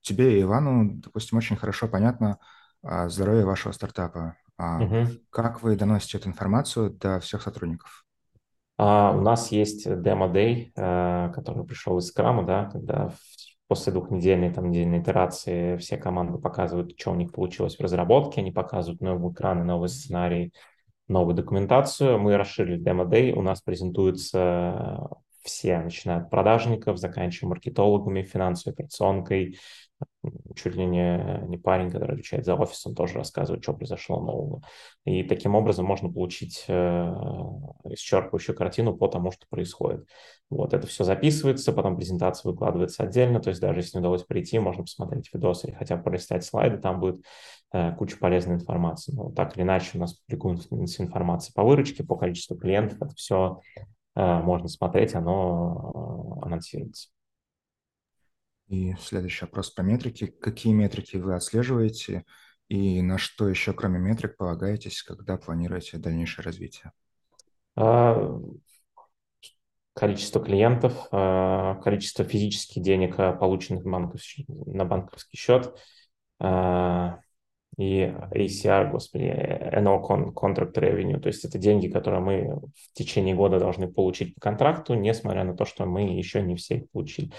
тебе и Ивану, допустим, очень хорошо понятно здоровье вашего стартапа. Угу. Как вы доносите эту информацию до всех сотрудников? А, у нас есть демо-дей, э, который пришел из Скрама, да, когда после двухнедельной там, недельной итерации все команды показывают, что у них получилось в разработке, они показывают новые экраны, новые сценарии, новую документацию. Мы расширили демо-дей, у нас презентуются все, начиная от продажников, заканчивая маркетологами, финансовой операционкой, чуть ли не, не парень, который отвечает за офис, он тоже рассказывает, что произошло нового. И таким образом можно получить э, исчерпывающую картину по тому, что происходит. Вот это все записывается, потом презентация выкладывается отдельно, то есть даже если не удалось прийти, можно посмотреть видос или хотя бы пролистать слайды, там будет э, куча полезной информации. Но так или иначе у нас публикуется информация по выручке, по количеству клиентов, это все э, можно смотреть, оно э, анонсируется. И следующий вопрос про метрики. Какие метрики вы отслеживаете и на что еще, кроме метрик, полагаетесь, когда планируете дальнейшее развитие? А, количество клиентов, а, количество физических денег, а, полученных на банковский счет, и ACR, господи, annual contract revenue, то есть это деньги, которые мы в течение года должны получить по контракту, несмотря на то, что мы еще не все их получили.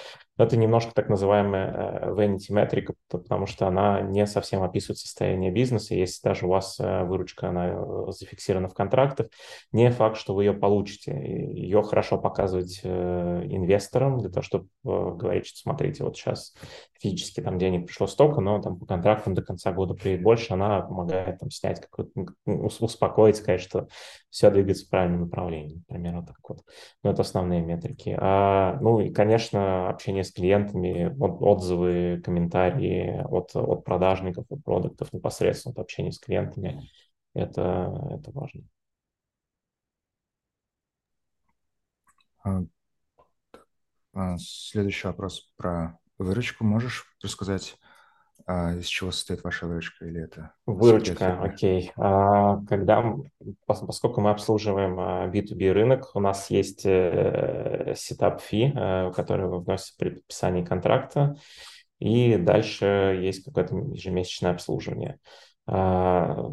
Это немножко так называемая э, vanity metric, потому что она не совсем описывает состояние бизнеса. Если даже у вас э, выручка она э, зафиксирована в контрактах, не факт, что вы ее получите. Ее хорошо показывать инвесторам для того, чтобы говорить, что смотрите, вот сейчас физически там денег пришло столько, но там по контрактам до конца года приедет больше, она помогает там снять какой-то, успокоить, сказать, что все двигается в правильном направлении, например, вот так вот. Но это основные метрики. А, ну и, конечно, общение с клиентами, отзывы, комментарии от, от продажников, от продуктов непосредственно, от общения с клиентами. Это, это важно. А, а, следующий вопрос про выручку. Можешь рассказать, а из чего состоит ваша выручка или это? Выручка, окей. А, когда, поскольку мы обслуживаем B2B а, рынок, у нас есть э, сетап фи, э, который вносится при подписании контракта, и дальше есть какое-то ежемесячное обслуживание. А,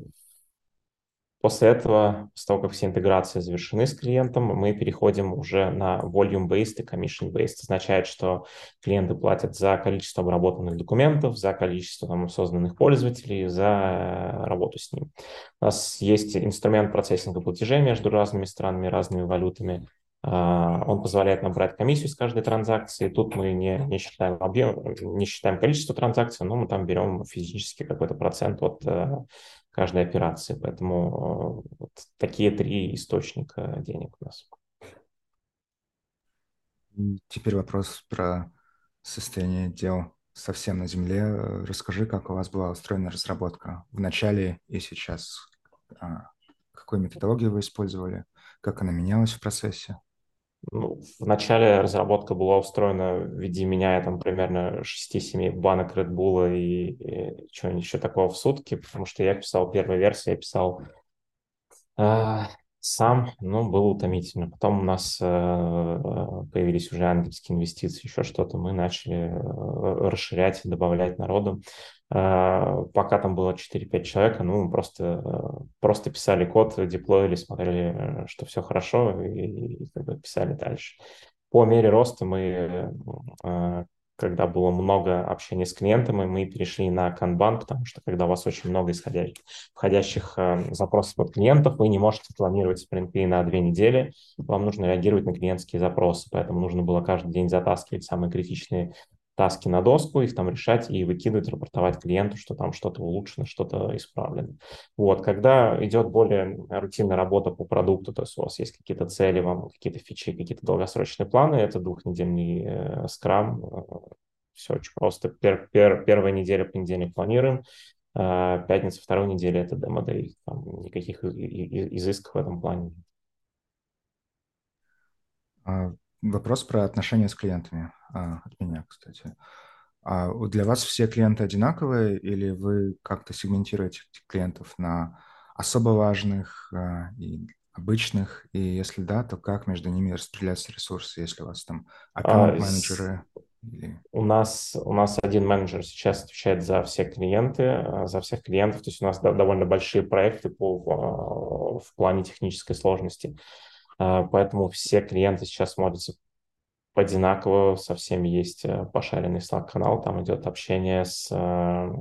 После этого, после того, как все интеграции завершены с клиентом, мы переходим уже на volume-based и commission-based. Означает, что клиенты платят за количество обработанных документов, за количество там, созданных пользователей, за работу с ним. У нас есть инструмент процессинга платежей между разными странами, разными валютами. А, он позволяет нам брать комиссию с каждой транзакции. Тут мы не, не, считаем объем, не считаем количество транзакций, но мы там берем физически какой-то процент от э, каждой операции. Поэтому э, вот такие три источника денег у нас. Теперь вопрос про состояние дел совсем на земле. Расскажи, как у вас была устроена разработка в начале и сейчас. А, какую методологию вы использовали? Как она менялась в процессе? Ну, в начале разработка была устроена в виде меня там примерно 6-7 банок Red Bull и, и чего-нибудь еще такого в сутки, потому что я писал первую версию, я писал э, сам, ну, было утомительно. Потом у нас э, появились уже ангельские инвестиции, еще что-то, мы начали э, расширять, добавлять народу. Э, пока там было 4-5 человек, ну, мы просто, э, просто писали код, деплоили, смотрели, что все хорошо, и, и как бы писали дальше. По мере роста мы когда было много общения с клиентами, мы перешли на Kanban, потому что когда у вас очень много исходящих, входящих э, запросов от клиентов, вы не можете планировать спринты на две недели, вам нужно реагировать на клиентские запросы, поэтому нужно было каждый день затаскивать самые критичные таски на доску, их там решать и выкидывать, рапортовать клиенту, что там что-то улучшено, что-то исправлено. Вот, когда идет более рутинная работа по продукту, то есть у вас есть какие-то цели, вам какие-то фичи, какие-то долгосрочные планы, это двухнедельный э, скрам, э, все очень просто. Пер, пер, первая неделя, понедельник планируем, э, пятница, второй неделя это демо-дэй, там никаких изысков в этом плане. А, вопрос про отношения с клиентами а, от меня, кстати. А для вас все клиенты одинаковые или вы как-то сегментируете клиентов на особо важных а, и обычных? И если да, то как между ними распределяются ресурсы, если у вас там аккаунт-менеджеры? Или... У нас, у нас один менеджер сейчас отвечает за все клиенты, а, за всех клиентов. То есть у нас довольно большие проекты по, в плане технической сложности. Поэтому все клиенты сейчас смотрятся одинаково со всеми есть э, пошаренный Slack-канал, там идет общение с, э,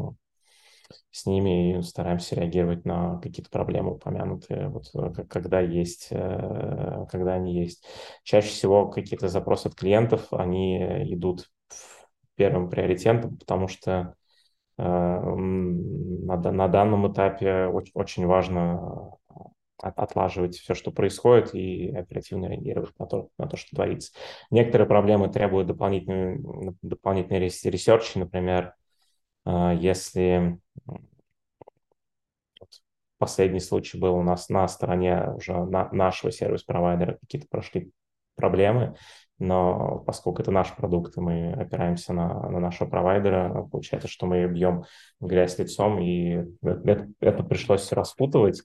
с ними и стараемся реагировать на какие-то проблемы упомянутые, вот, э, когда есть, когда они есть. Чаще всего какие-то запросы от клиентов, они идут первым приоритетом, потому что на, на данном этапе очень, очень важно отлаживать все, что происходит, и оперативно реагировать на то, на то что творится. Некоторые проблемы требуют дополнительный, дополнительный research, например, а, если последний случай был у нас на стороне уже на нашего сервис-провайдера, какие-то прошли проблемы, но поскольку это наш продукт, и мы опираемся на, на нашего провайдера, получается, что мы бьем грязь лицом, и это, это пришлось распутывать,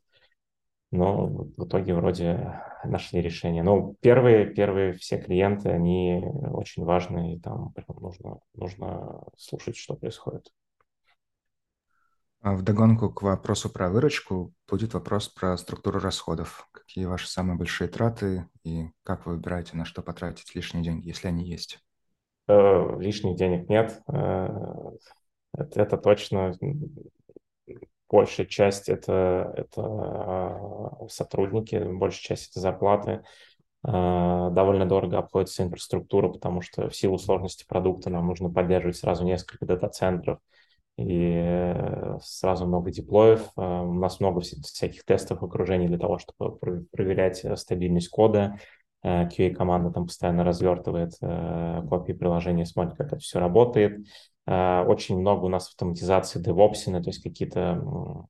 но в итоге вроде нашли решение. Но первые, первые все клиенты, они очень важны, и там нужно, нужно слушать, что происходит. А вдогонку к вопросу про выручку будет вопрос про структуру расходов. Какие ваши самые большие траты и как вы выбираете, на что потратить лишние деньги, если они есть? Э, лишних денег нет. Э, это точно большая часть это, это а, сотрудники, большая часть это зарплаты. А, довольно дорого обходится инфраструктура, потому что в силу сложности продукта нам нужно поддерживать сразу несколько дата-центров и сразу много деплоев. А, у нас много всяких тестов окружений для того, чтобы проверять стабильность кода. QA-команда там постоянно развертывает копии приложения, смотрит, как это все работает. Э, очень много у нас автоматизации DevOps, то есть какие-то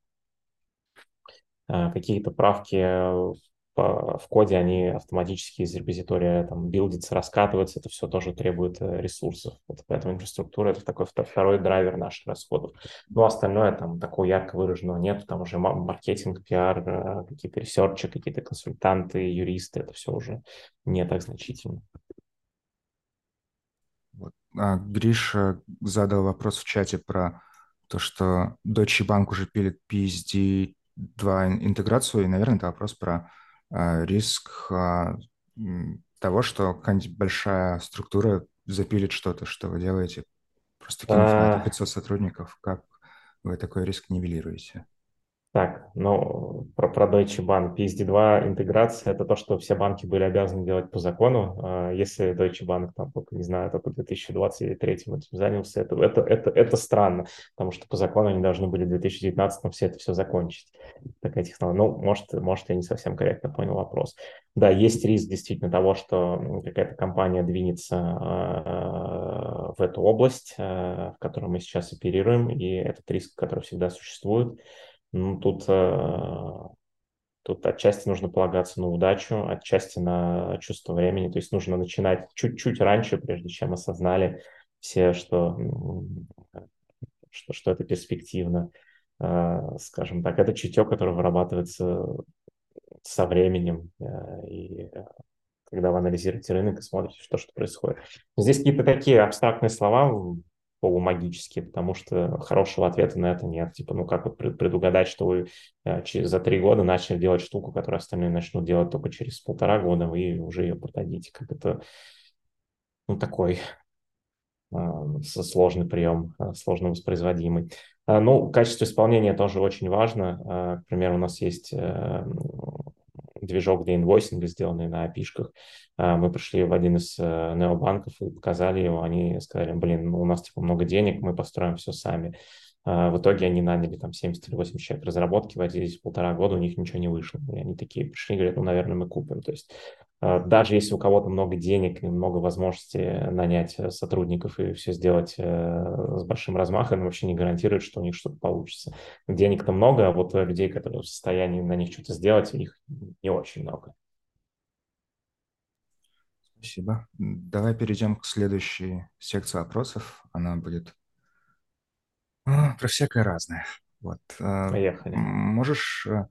э, какие-то правки в коде, они автоматически из репозитория там билдятся, раскатываются, это все тоже требует э, ресурсов. Вот поэтому инфраструктура — это такой второй драйвер наших расходов. Но остальное там такого ярко выраженного нет, там уже маркетинг, пиар, какие-то ресерчи, какие-то консультанты, юристы, это все уже не так значительно. А, Гриша задал вопрос в чате про то, что Deutsche Bank уже пилит PSD2 интеграцию, и, наверное, это вопрос про а, риск а, того, что какая-нибудь большая структура запилит что-то, что вы делаете, просто кинув на это 500 сотрудников, как вы такой риск нивелируете? Так, ну, про, про Deutsche Bank. PSD2 интеграция – это то, что все банки были обязаны делать по закону. А если Deutsche Bank, там, не знаю, только в 2023 этим занялся, это, это, это, это странно, потому что по закону они должны были в 2019 все это все закончить. Такая технология. Ну, может, может, я не совсем корректно понял вопрос. Да, есть риск действительно того, что какая-то компания двинется э, в эту область, э, в которой мы сейчас оперируем, и этот риск, который всегда существует – ну, тут, э, тут отчасти нужно полагаться на удачу, отчасти на чувство времени. То есть нужно начинать чуть-чуть раньше, прежде чем осознали все, что, что, что это перспективно. Э, скажем так, это чутье, которое вырабатывается со временем. Э, и когда вы анализируете рынок и смотрите, что, что происходит. Здесь какие-то такие абстрактные слова полумагически, потому что хорошего ответа на это нет. Типа, ну как вот предугадать, что вы э, через, за три года начали делать штуку, которую остальные начнут делать только через полтора года, вы уже ее продадите. Как это, ну такой сложный прием, сложно воспроизводимый. Ну, качество исполнения тоже очень важно. К примеру, у нас есть движок для инвойсинга, сделанный на api Мы пришли в один из необанков и показали его. Они сказали, блин, у нас типа много денег, мы построим все сами. А, в итоге они наняли там 70 или 80 человек разработки, возились полтора года, у них ничего не вышло. И они такие пришли говорят, ну, наверное, мы купим. То есть а, даже если у кого-то много денег и много возможностей нанять э, сотрудников и все сделать э, с большим размахом, вообще не гарантирует, что у них что-то получится. Денег-то много, а вот людей, которые в состоянии на них что-то сделать, их не очень много. Спасибо. Давай перейдем к следующей секции вопросов. Она будет а, про всякое разное. Вот. Поехали. Можешь э,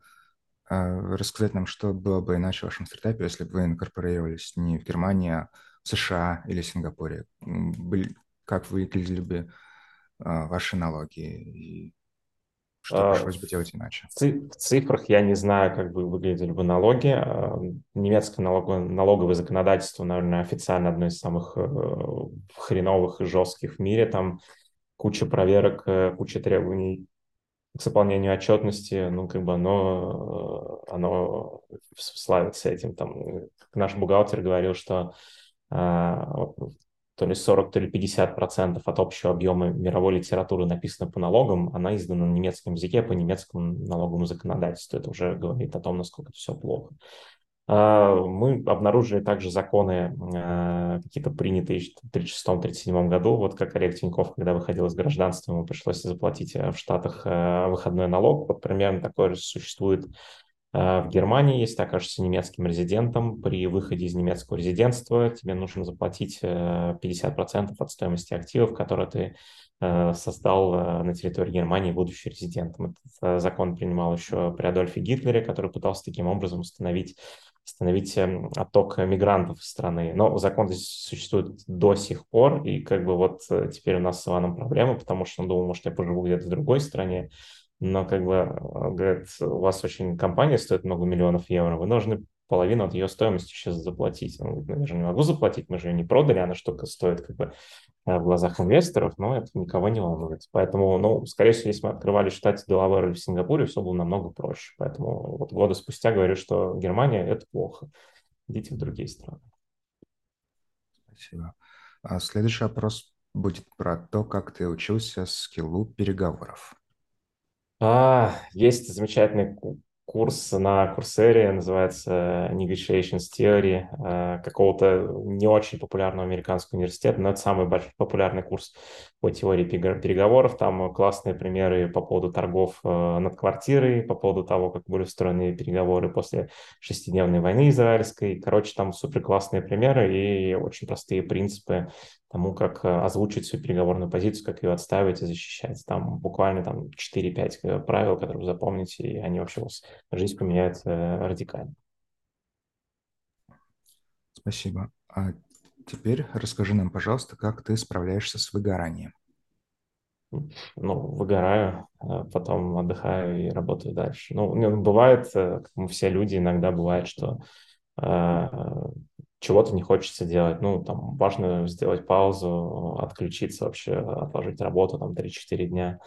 рассказать нам, что было бы иначе в вашем стартапе, если бы вы инкорпорировались не в Германии, а в США или Сингапуре? Как выглядели бы ваши налоги и что пришлось бы делать иначе? В цифрах я не знаю, как бы выглядели бы налоги. Немецкое налоговое законодательство, наверное, официально одно из самых э, хреновых и жестких в мире. Там куча проверок, э, куча требований к заполнению отчетности, ну, как бы оно, э, оно славится этим. Там, наш бухгалтер говорил, что а, то ли 40, то ли 50 процентов от общего объема мировой литературы написано по налогам, она издана на немецком языке по немецкому налоговому законодательству. Это уже говорит о том, насколько все плохо. А, мы обнаружили также законы, а, какие-то принятые в 1936-1937 году. Вот как Олег Тиньков, когда выходил из гражданства, ему пришлось заплатить э, в Штатах выходной налог. Вот примерно такое же существует в Германии, если ты окажешься немецким резидентом, при выходе из немецкого резидентства тебе нужно заплатить 50% от стоимости активов, которые ты создал на территории Германии, будучи резидентом. Этот закон принимал еще при Адольфе Гитлере, который пытался таким образом установить остановить эм, отток мигрантов из страны. Но закон здесь существует до сих пор, и как бы вот э, теперь у нас с Иваном проблема, потому что он думал, может, я поживу где-то в другой стране, но как бы, э, говорит, у вас очень компания стоит много миллионов евро, вы должны половину от ее стоимости сейчас заплатить. «Ну, я же не могу заплатить, мы же ее не продали, она что-то стоит как бы э, в глазах инвесторов, но это никого не волнует. Поэтому, ну, скорее всего, если мы открывали в штате Делавер или в Сингапуре, все было намного проще. Поэтому вот года спустя говорю, что Германия – это плохо. Идите в другие страны. Спасибо. А следующий вопрос будет про то, как ты учился скиллу переговоров. А, есть замечательный курс на Курсере, называется Negotiations Theory, э, какого-то не очень популярного американского университета, но это самый большой популярный курс по теории переговоров. Там классные примеры по поводу торгов э, над квартирой, по поводу того, как были устроены переговоры после шестидневной войны израильской. Короче, там супер классные примеры и очень простые принципы тому, как э, озвучить свою переговорную позицию, как ее отставить и защищать. Там буквально там 4-5 э, правил, которые вы запомните, и они вообще у вас жизнь поменяют э, радикально. Спасибо. А теперь расскажи нам, пожалуйста, как ты справляешься с выгоранием. Ну, выгораю, потом отдыхаю и работаю дальше. Ну, бывает, как мы все люди, иногда бывает, что чего-то не хочется делать. Ну, там важно сделать паузу, отключиться вообще, отложить работу там 3-4 дня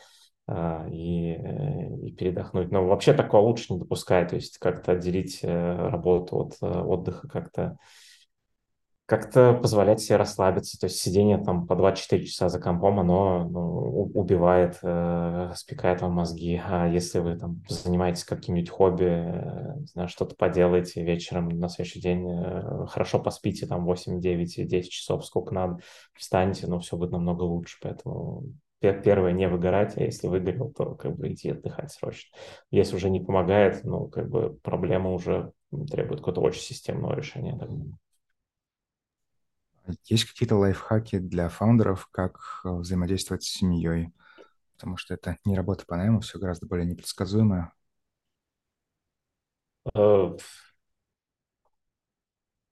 э, и, э, и передохнуть. Но вообще такого лучше не допускать, то есть как-то отделить э, работу от э, отдыха, как-то как-то позволять себе расслабиться. То есть сидение там по 24 часа за компом, оно ну, убивает, э, спекает вам мозги. А если вы там занимаетесь каким-нибудь хобби, э, знаю, что-то поделаете вечером на следующий день, э, хорошо поспите там 8, 9, 10 часов, сколько надо, встанете, но все будет намного лучше. Поэтому первое, не выгорать, а если выгорел, то как бы идти отдыхать срочно. Если уже не помогает, ну, как бы проблема уже требует какого-то очень системного решения. Так есть какие-то лайфхаки для фаундеров, как э, взаимодействовать с семьей? Потому что это не работа по найму, все гораздо более непредсказуемое. Э,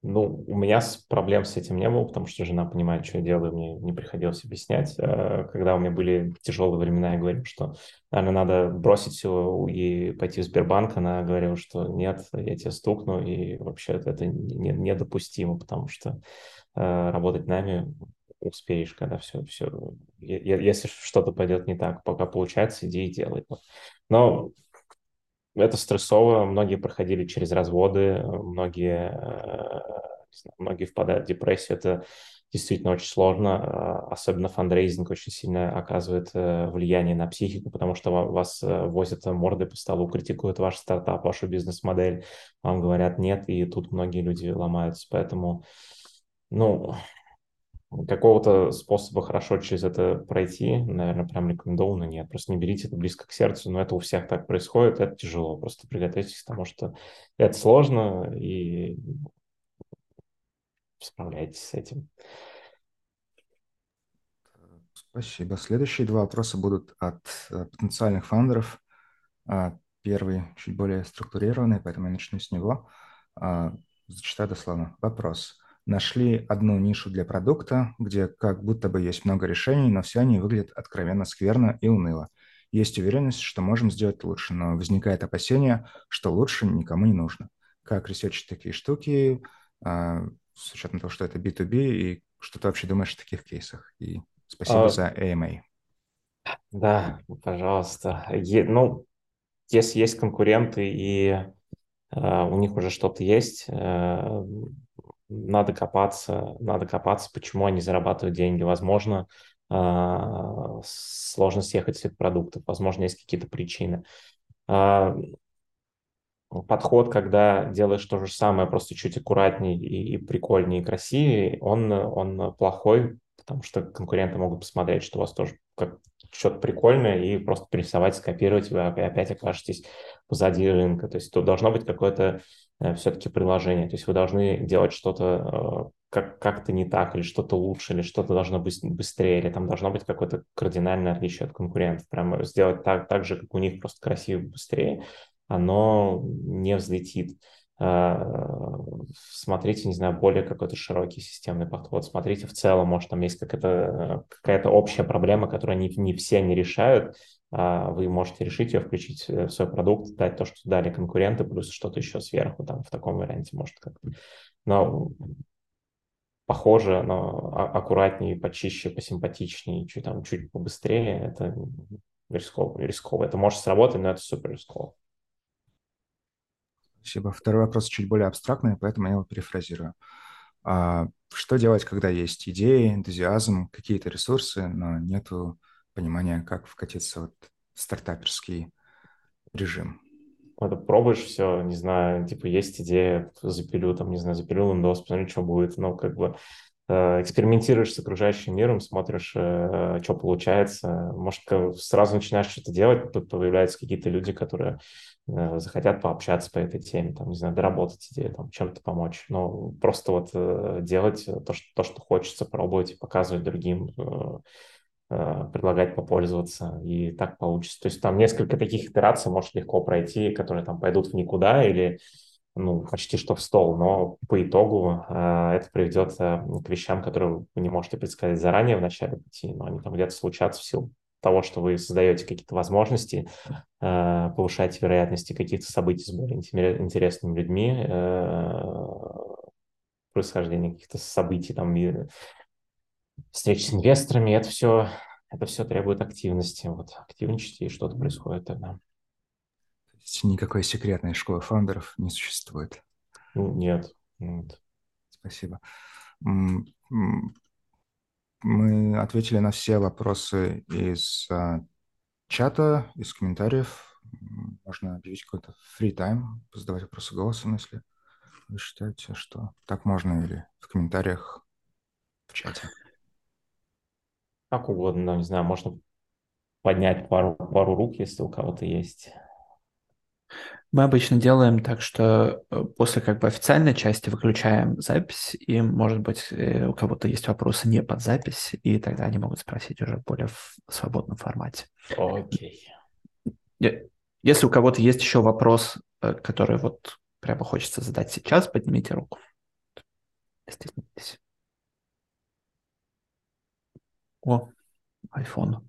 ну, у меня проблем с этим не было, потому что жена понимает, что я делаю, мне не приходилось объяснять. Э, когда у меня были тяжелые времена, я говорил, что, наверное, надо бросить все и пойти в Сбербанк. Она говорила, что нет, я тебя стукну, и вообще это недопустимо, потому что работать нами успеешь, когда все, все, если что-то пойдет не так, пока получается, иди и делай. Но это стрессово, многие проходили через разводы, многие, э, многие впадают в депрессию, это действительно очень сложно, а, особенно фандрейзинг очень сильно оказывает э, влияние на психику, потому что вас э, возят мордой по столу, критикуют ваш стартап, вашу бизнес-модель, вам говорят нет, и тут многие люди ломаются, поэтому, ну, какого-то способа хорошо через это пройти, наверное, прям рекомендованно нет. Просто не берите это близко к сердцу, но это у всех так происходит, это тяжело. Просто приготовьтесь к тому, что это сложно, и справляйтесь с этим. Спасибо. Следующие два вопроса будут от э, потенциальных фаундеров. А, первый чуть более структурированный, поэтому я начну с него. А, зачитаю дословно. Вопрос. Нашли одну нишу для продукта, где как будто бы есть много решений, но все они выглядят откровенно скверно и уныло. Есть уверенность, что можем сделать лучше, но возникает опасение, что лучше никому не нужно. Как ресерчить такие штуки, а, с учетом того, что это B2B, и что ты вообще думаешь о таких кейсах? И спасибо а, за AMA. Да, пожалуйста. Е, ну, если есть конкуренты и э, у них уже что-то есть, э, надо копаться, надо копаться, почему они зарабатывают деньги. Возможно, э, сложно съехать с их продуктов, возможно, есть какие-то причины. Э, подход, когда делаешь то же самое, просто чуть аккуратнее и, и прикольнее, и красивее, он, он плохой, потому что конкуренты могут посмотреть, что у вас тоже как что-то прикольное, и просто перерисовать, скопировать, вы опять окажетесь позади рынка. То есть тут должно быть какое-то все-таки приложение. То есть вы должны делать что-то э, как- как-то не так, или что-то лучше, или что-то должно быть быстрее, или там должно быть какое-то кардинальное отличие от конкурентов. Прямо сделать так, так же, как у них, просто красиво, быстрее оно не взлетит. А, смотрите, не знаю, более какой-то широкий системный подход. Смотрите в целом, может, там есть какая-то какая общая проблема, которую не, не все не решают. А вы можете решить ее, включить в свой продукт, дать то, что дали конкуренты, плюс что-то еще сверху, там в таком варианте может как-то. Но похоже, но а, аккуратнее, почище, посимпатичнее, чуть, там, чуть побыстрее, это рисково, рисково. Это может сработать, но это супер рисково. Спасибо. Второй вопрос чуть более абстрактный, поэтому я его перефразирую. А что делать, когда есть идеи, энтузиазм, какие-то ресурсы, но нет понимания, как вкатиться в стартаперский режим? Это пробуешь все, не знаю, типа есть идея, запилю, там, не знаю, запилю Windows, посмотрю, что будет, ну, как бы экспериментируешь с окружающим миром, смотришь, э, что получается. Может, сразу начинаешь что-то делать, появляются какие-то люди, которые Э, захотят пообщаться по этой теме, там, не знаю, доработать идею, там, чем-то помочь. Но просто вот э, делать то что, то, что хочется, пробовать и показывать другим, э, предлагать попользоваться, и так получится. То есть там несколько таких итераций может легко пройти, которые там пойдут в никуда или ну, почти что в стол, но по итогу э, это приведет э, к вещам, которые вы не можете предсказать заранее в начале пути, но они там где-то случатся в силу того, что вы создаете какие-то возможности, э, повышаете вероятности каких-то событий с более интересными людьми, э, происхождение каких-то событий, там, встреч с инвесторами, это все, это все требует активности. Вот, активничайте, и что-то происходит тогда. Никакой секретной школы фаундеров не существует? Нет. нет. Спасибо мы ответили на все вопросы из а, чата, из комментариев. Можно объявить какой-то free time, задавать вопросы голосом, если вы считаете, что так можно, или в комментариях в чате. Как угодно, не знаю, можно поднять пару, пару рук, если у кого-то есть. Мы обычно делаем так, что э, после как бы официальной части выключаем запись, и, может быть, э, у кого-то есть вопросы не под запись, и тогда они могут спросить уже более в свободном формате. Окей. Если у кого-то есть еще вопрос, э, который вот прямо хочется задать сейчас, поднимите руку. Стесняйтесь. О, iPhone.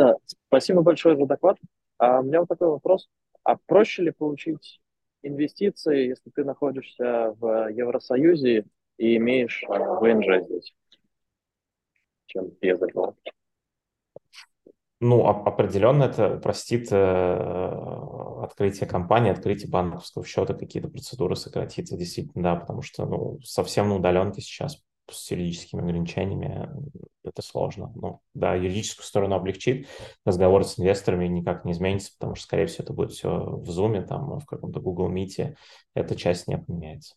Да, спасибо большое за доклад. А у меня вот такой вопрос. А проще ли получить инвестиции, если ты находишься в Евросоюзе и имеешь ВНЖ здесь, чем без этого? Ну, определенно это упростит э, открытие компании, открытие банковского счета, какие-то процедуры сократится, действительно, да, потому что ну, совсем на удаленке сейчас с юридическими ограничениями это сложно. Ну, да, юридическую сторону облегчит, разговор с инвесторами никак не изменится, потому что, скорее всего, это будет все в Zoom, там, в каком-то Google Meet, эта часть не поменяется.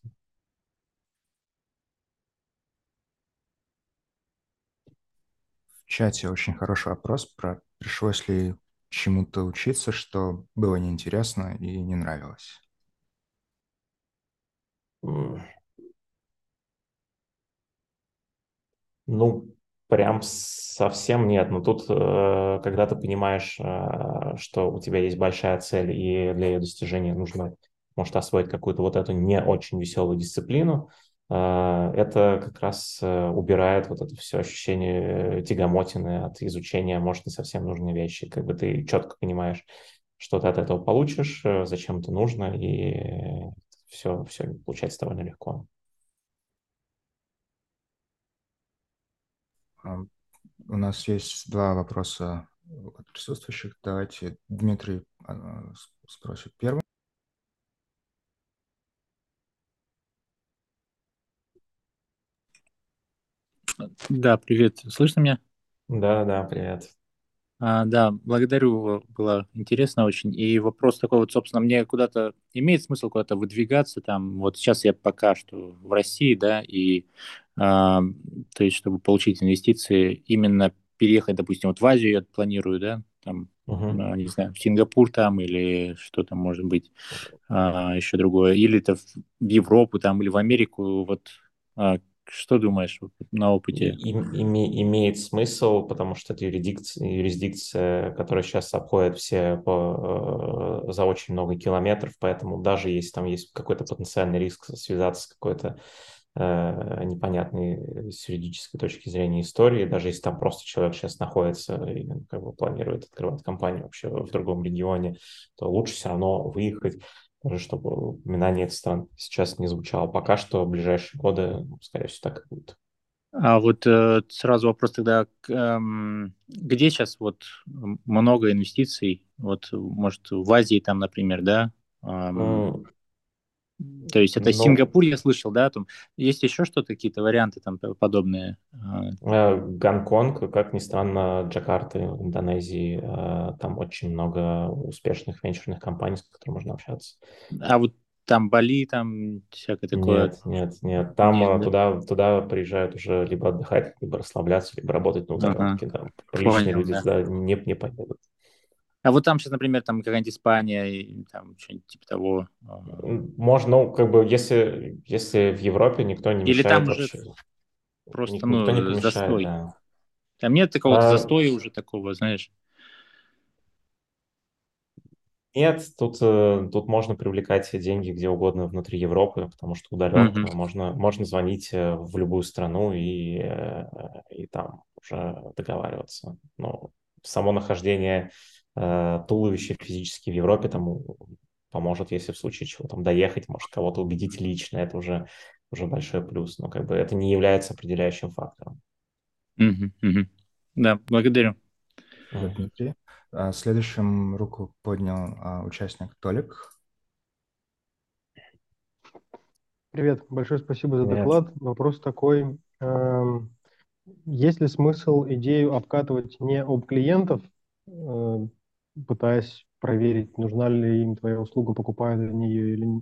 В чате очень хороший вопрос про пришлось ли чему-то учиться, что было неинтересно и не нравилось. Ну, прям совсем нет. Но тут, э, когда ты понимаешь, э, что у тебя есть большая цель, и для ее достижения нужно, может, освоить какую-то вот эту не очень веселую дисциплину, э, это как раз убирает вот это все ощущение тягомотины от изучения, может, не совсем нужные вещи. Как бы ты четко понимаешь, что ты от этого получишь, зачем это нужно, и все, все получается довольно легко. У нас есть два вопроса от присутствующих. Давайте Дмитрий а, спросит первым. Да, привет. Слышно меня? Да, да, привет. А, да, благодарю, было интересно очень. И вопрос такой вот, собственно, мне куда-то имеет смысл куда-то выдвигаться там. Вот сейчас я пока что в России, да, и а, то есть, чтобы получить инвестиции, именно переехать, допустим, вот в Азию я планирую, да, там, uh-huh. не знаю, в Сингапур там или что там может быть а, еще другое, или это в Европу там или в Америку, вот а, что думаешь на опыте? Име, имеет смысл, потому что это юрисдикция, юрисдикция которая сейчас обходит все по, э, за очень много километров, поэтому даже если там есть какой-то потенциальный риск связаться с какой-то э, непонятной с юридической точки зрения истории, даже если там просто человек сейчас находится и как бы планирует открывать компанию вообще в другом регионе, то лучше все равно выехать тоже чтобы упоминание этих стран сейчас не звучало. Пока что в ближайшие годы, скорее всего, так и будет. А вот э, сразу вопрос тогда, э, где сейчас вот много инвестиций? Вот, может, в Азии там, например, да? Эм, то есть это Но... Ну, Сингапур, я слышал, да? Там есть еще что-то, какие-то варианты там подобные? А? Э, Гонконг, как ни странно, Джакарта, Индонезии, э, там очень много успешных венчурных компаний, с которыми можно общаться. А вот там Бали, там всякое такое? Нет, нет, нет. Там нет, э, туда, да? туда приезжают уже либо отдыхать, либо расслабляться, либо работать на удаленке. Ага. Да. Приличные Понял, люди да. сюда не, не поедут. А вот там сейчас, например, там какая-нибудь Испания, и, там что-нибудь типа того. А. Можно, ну, как бы, если, если в Европе никто не Или мешает там вообще. уже просто, никто ну, не застой. Да. Там нет такого а... застоя уже такого, знаешь. Нет, тут, э, тут можно привлекать деньги где угодно внутри Европы, потому что удаленка, mm-hmm. можно, можно звонить э, в любую страну и, э, и там уже договариваться. Но само нахождение туловище физически в Европе там поможет, если в случае чего там доехать, может кого-то убедить лично, это уже, уже большой плюс, но как бы это не является определяющим фактором. Mm-hmm. Mm-hmm. Да, благодарю. Дмитрий. А, следующим руку поднял а, участник Толик. Привет, большое спасибо за Привет. доклад. Вопрос такой. Эм, есть ли смысл идею обкатывать не об клиентов, э, пытаясь проверить, нужна ли им твоя услуга, покупают они ее или,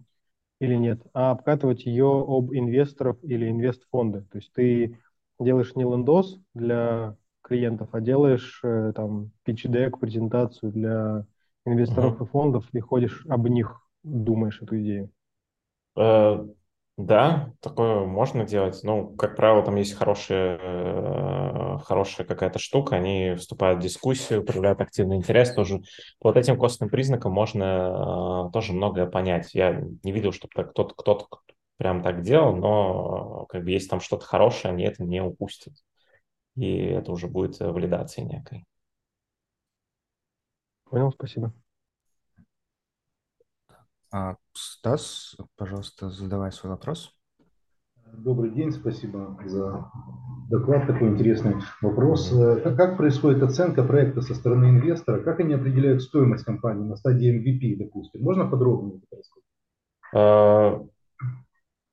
или нет, а обкатывать ее об инвесторов или инвестфонды? То есть ты делаешь не лендос для клиентов, а делаешь э, там pitch-deck, презентацию для инвесторов uh-huh. и фондов и ходишь об них, думаешь эту идею. Uh, да, такое можно делать. Ну, как правило, там есть хорошая, э, хорошая какая-то штука, они вступают в дискуссию, проявляют активный интерес тоже. Вот этим костным признакам можно э, тоже многое понять. Я не видел, чтобы кто-то кто-то прям так делал, но как бы если там что-то хорошее, они это не упустят и это уже будет э, валидацией некой. Понял, спасибо. А, Стас, пожалуйста, задавай свой вопрос. Добрый день, спасибо за доклад, такой интересный вопрос. Э, как, как происходит оценка проекта со стороны инвестора? Как они определяют стоимость компании на стадии MVP, допустим? Можно подробнее это рассказать?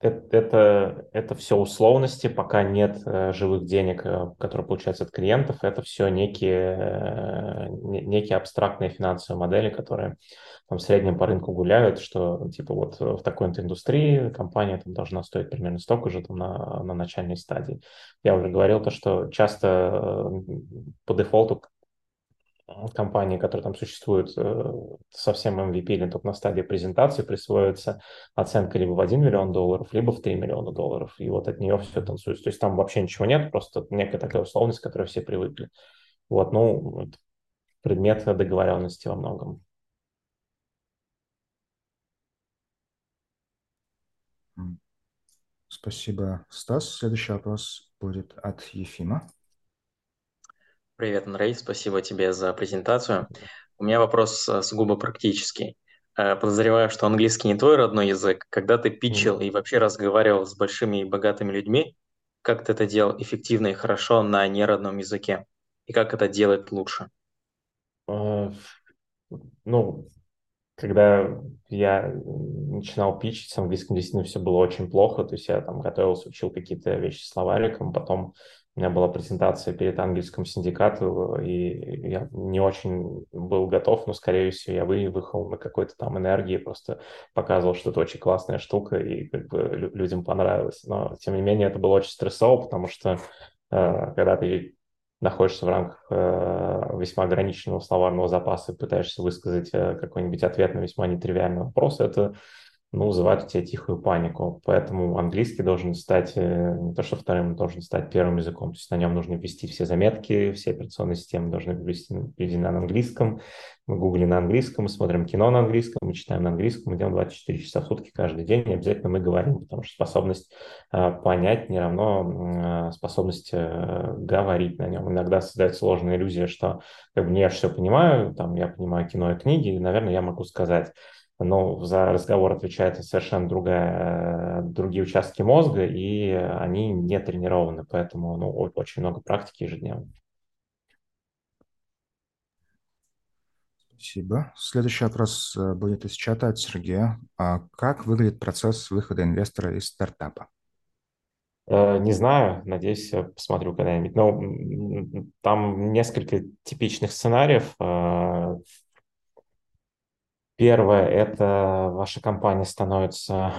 Это, это все условности, пока нет э, живых денег, э, которые получаются от клиентов. Это все некие, э, некие абстрактные финансовые модели, которые там, в среднем по рынку гуляют, что типа вот в такой-то индустрии компания там, должна стоить примерно столько же там, на, на начальной стадии. Я уже говорил то, что часто по дефолту компании, которые там существуют э, совсем MVP или только на стадии презентации, присвоится оценка либо в 1 миллион долларов, либо в 3 миллиона долларов. И вот от нее все танцуется. То есть там вообще ничего нет, просто некая такая условность, к которой все привыкли. Вот, ну, предмет договоренности во многом. Спасибо, Стас. Следующий вопрос будет от Ефима. Привет, Андрей, спасибо тебе за презентацию. У меня вопрос э, сугубо практический. Э, подозреваю, что английский не твой родной язык. Когда ты питчил и вообще разговаривал с большими и богатыми людьми, как ты это делал эффективно и хорошо на неродном языке? И как это делать лучше? Э, ну, когда я начинал пичить с английским, действительно все было очень плохо. То есть я там готовился, учил какие-то вещи словариком, потом у меня была презентация перед английским синдикатом, и я не очень был готов, но, скорее всего, я выехал на какой-то там энергии, просто показывал, что это очень классная штука, и как бы людям понравилось. Но, тем не менее, это было очень стрессово, потому что э, когда ты находишься в рамках э, весьма ограниченного словарного запаса и пытаешься высказать э, какой-нибудь ответ на весьма нетривиальный вопрос, это ну, вызывает у тебя тихую панику. Поэтому английский должен стать, э, не то что вторым, должен стать первым языком. То есть на нем нужно ввести все заметки, все операционные системы должны быть введены на английском. Мы гугли на английском, мы смотрим кино на английском, мы читаем на английском, мы делаем 24 часа в сутки каждый день, и обязательно мы говорим, потому что способность э, понять не равно э, способность говорить на нем. Иногда создается сложная иллюзия, что как бы, я все понимаю, там, я понимаю кино и книги, и, наверное, я могу сказать но за разговор отвечает совершенно другая, другие участки мозга, и они не тренированы, поэтому ну, очень много практики ежедневно. Спасибо. Следующий вопрос э, будет из чата от Сергея. А как выглядит процесс выхода инвестора из стартапа? Э, не знаю, надеюсь, посмотрю когда-нибудь. Но там несколько типичных сценариев. Первое – это ваша компания становится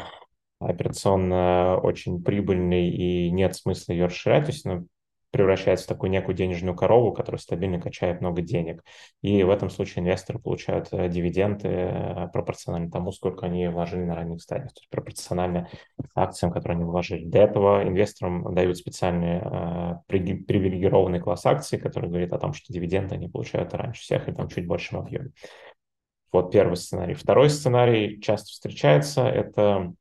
операционно очень прибыльной и нет смысла ее расширять, то есть она превращается в такую некую денежную корову, которая стабильно качает много денег. И в этом случае инвесторы получают э, дивиденды э, пропорционально тому, сколько они вложили на ранних стадиях, то есть пропорционально акциям, которые они вложили. Для этого инвесторам дают специальный э, привилегированный класс акций, который говорит о том, что дивиденды они получают раньше всех и там чуть большем объеме. Вот первый сценарий. Второй сценарий часто встречается, это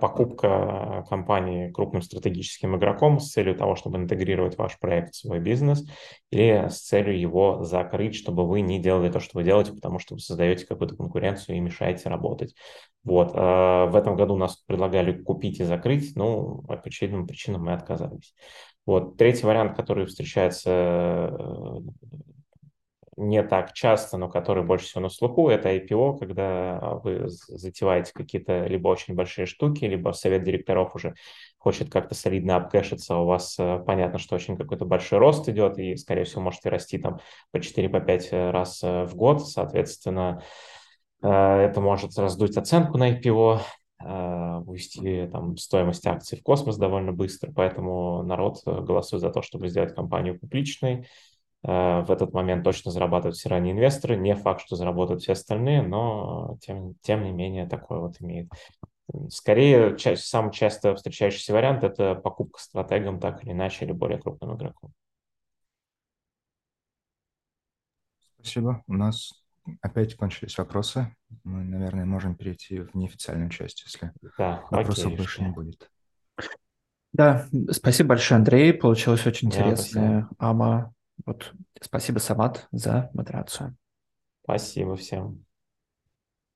покупка компании крупным стратегическим игроком с целью того, чтобы интегрировать ваш проект в свой бизнес или с целью его закрыть, чтобы вы не делали то, что вы делаете, потому что вы создаете какую-то конкуренцию и мешаете работать. Вот. А в этом году нас предлагали купить и закрыть, но по очевидным причинам мы отказались. Вот. Третий вариант, который встречается э, не так часто, но который больше всего на слуху, это IPO, когда вы затеваете какие-то либо очень большие штуки, либо совет директоров уже хочет как-то солидно обкэшиться, у вас э, понятно, что очень какой-то большой рост идет, и, скорее всего, можете расти там по 4-5 по раз э, в год, соответственно, э, это может раздуть оценку на IPO, вывести там стоимость акций в космос довольно быстро, поэтому народ голосует за то, чтобы сделать компанию публичной, Э, в этот момент точно зарабатывают все ранние инвесторы. Не факт, что заработают все остальные, но тем, тем не менее такое вот имеет. Скорее, ча- самый часто встречающийся вариант – это покупка стратегом так или иначе, или более крупным игроком. Спасибо. У нас опять кончились вопросы. Мы, наверное, можем перейти в неофициальную часть, если да, вопросов окей, больше не будет. Да, спасибо большое, Андрей. Получилось очень да, интересное. Ама вот. Спасибо, Самат, за модерацию. Спасибо всем.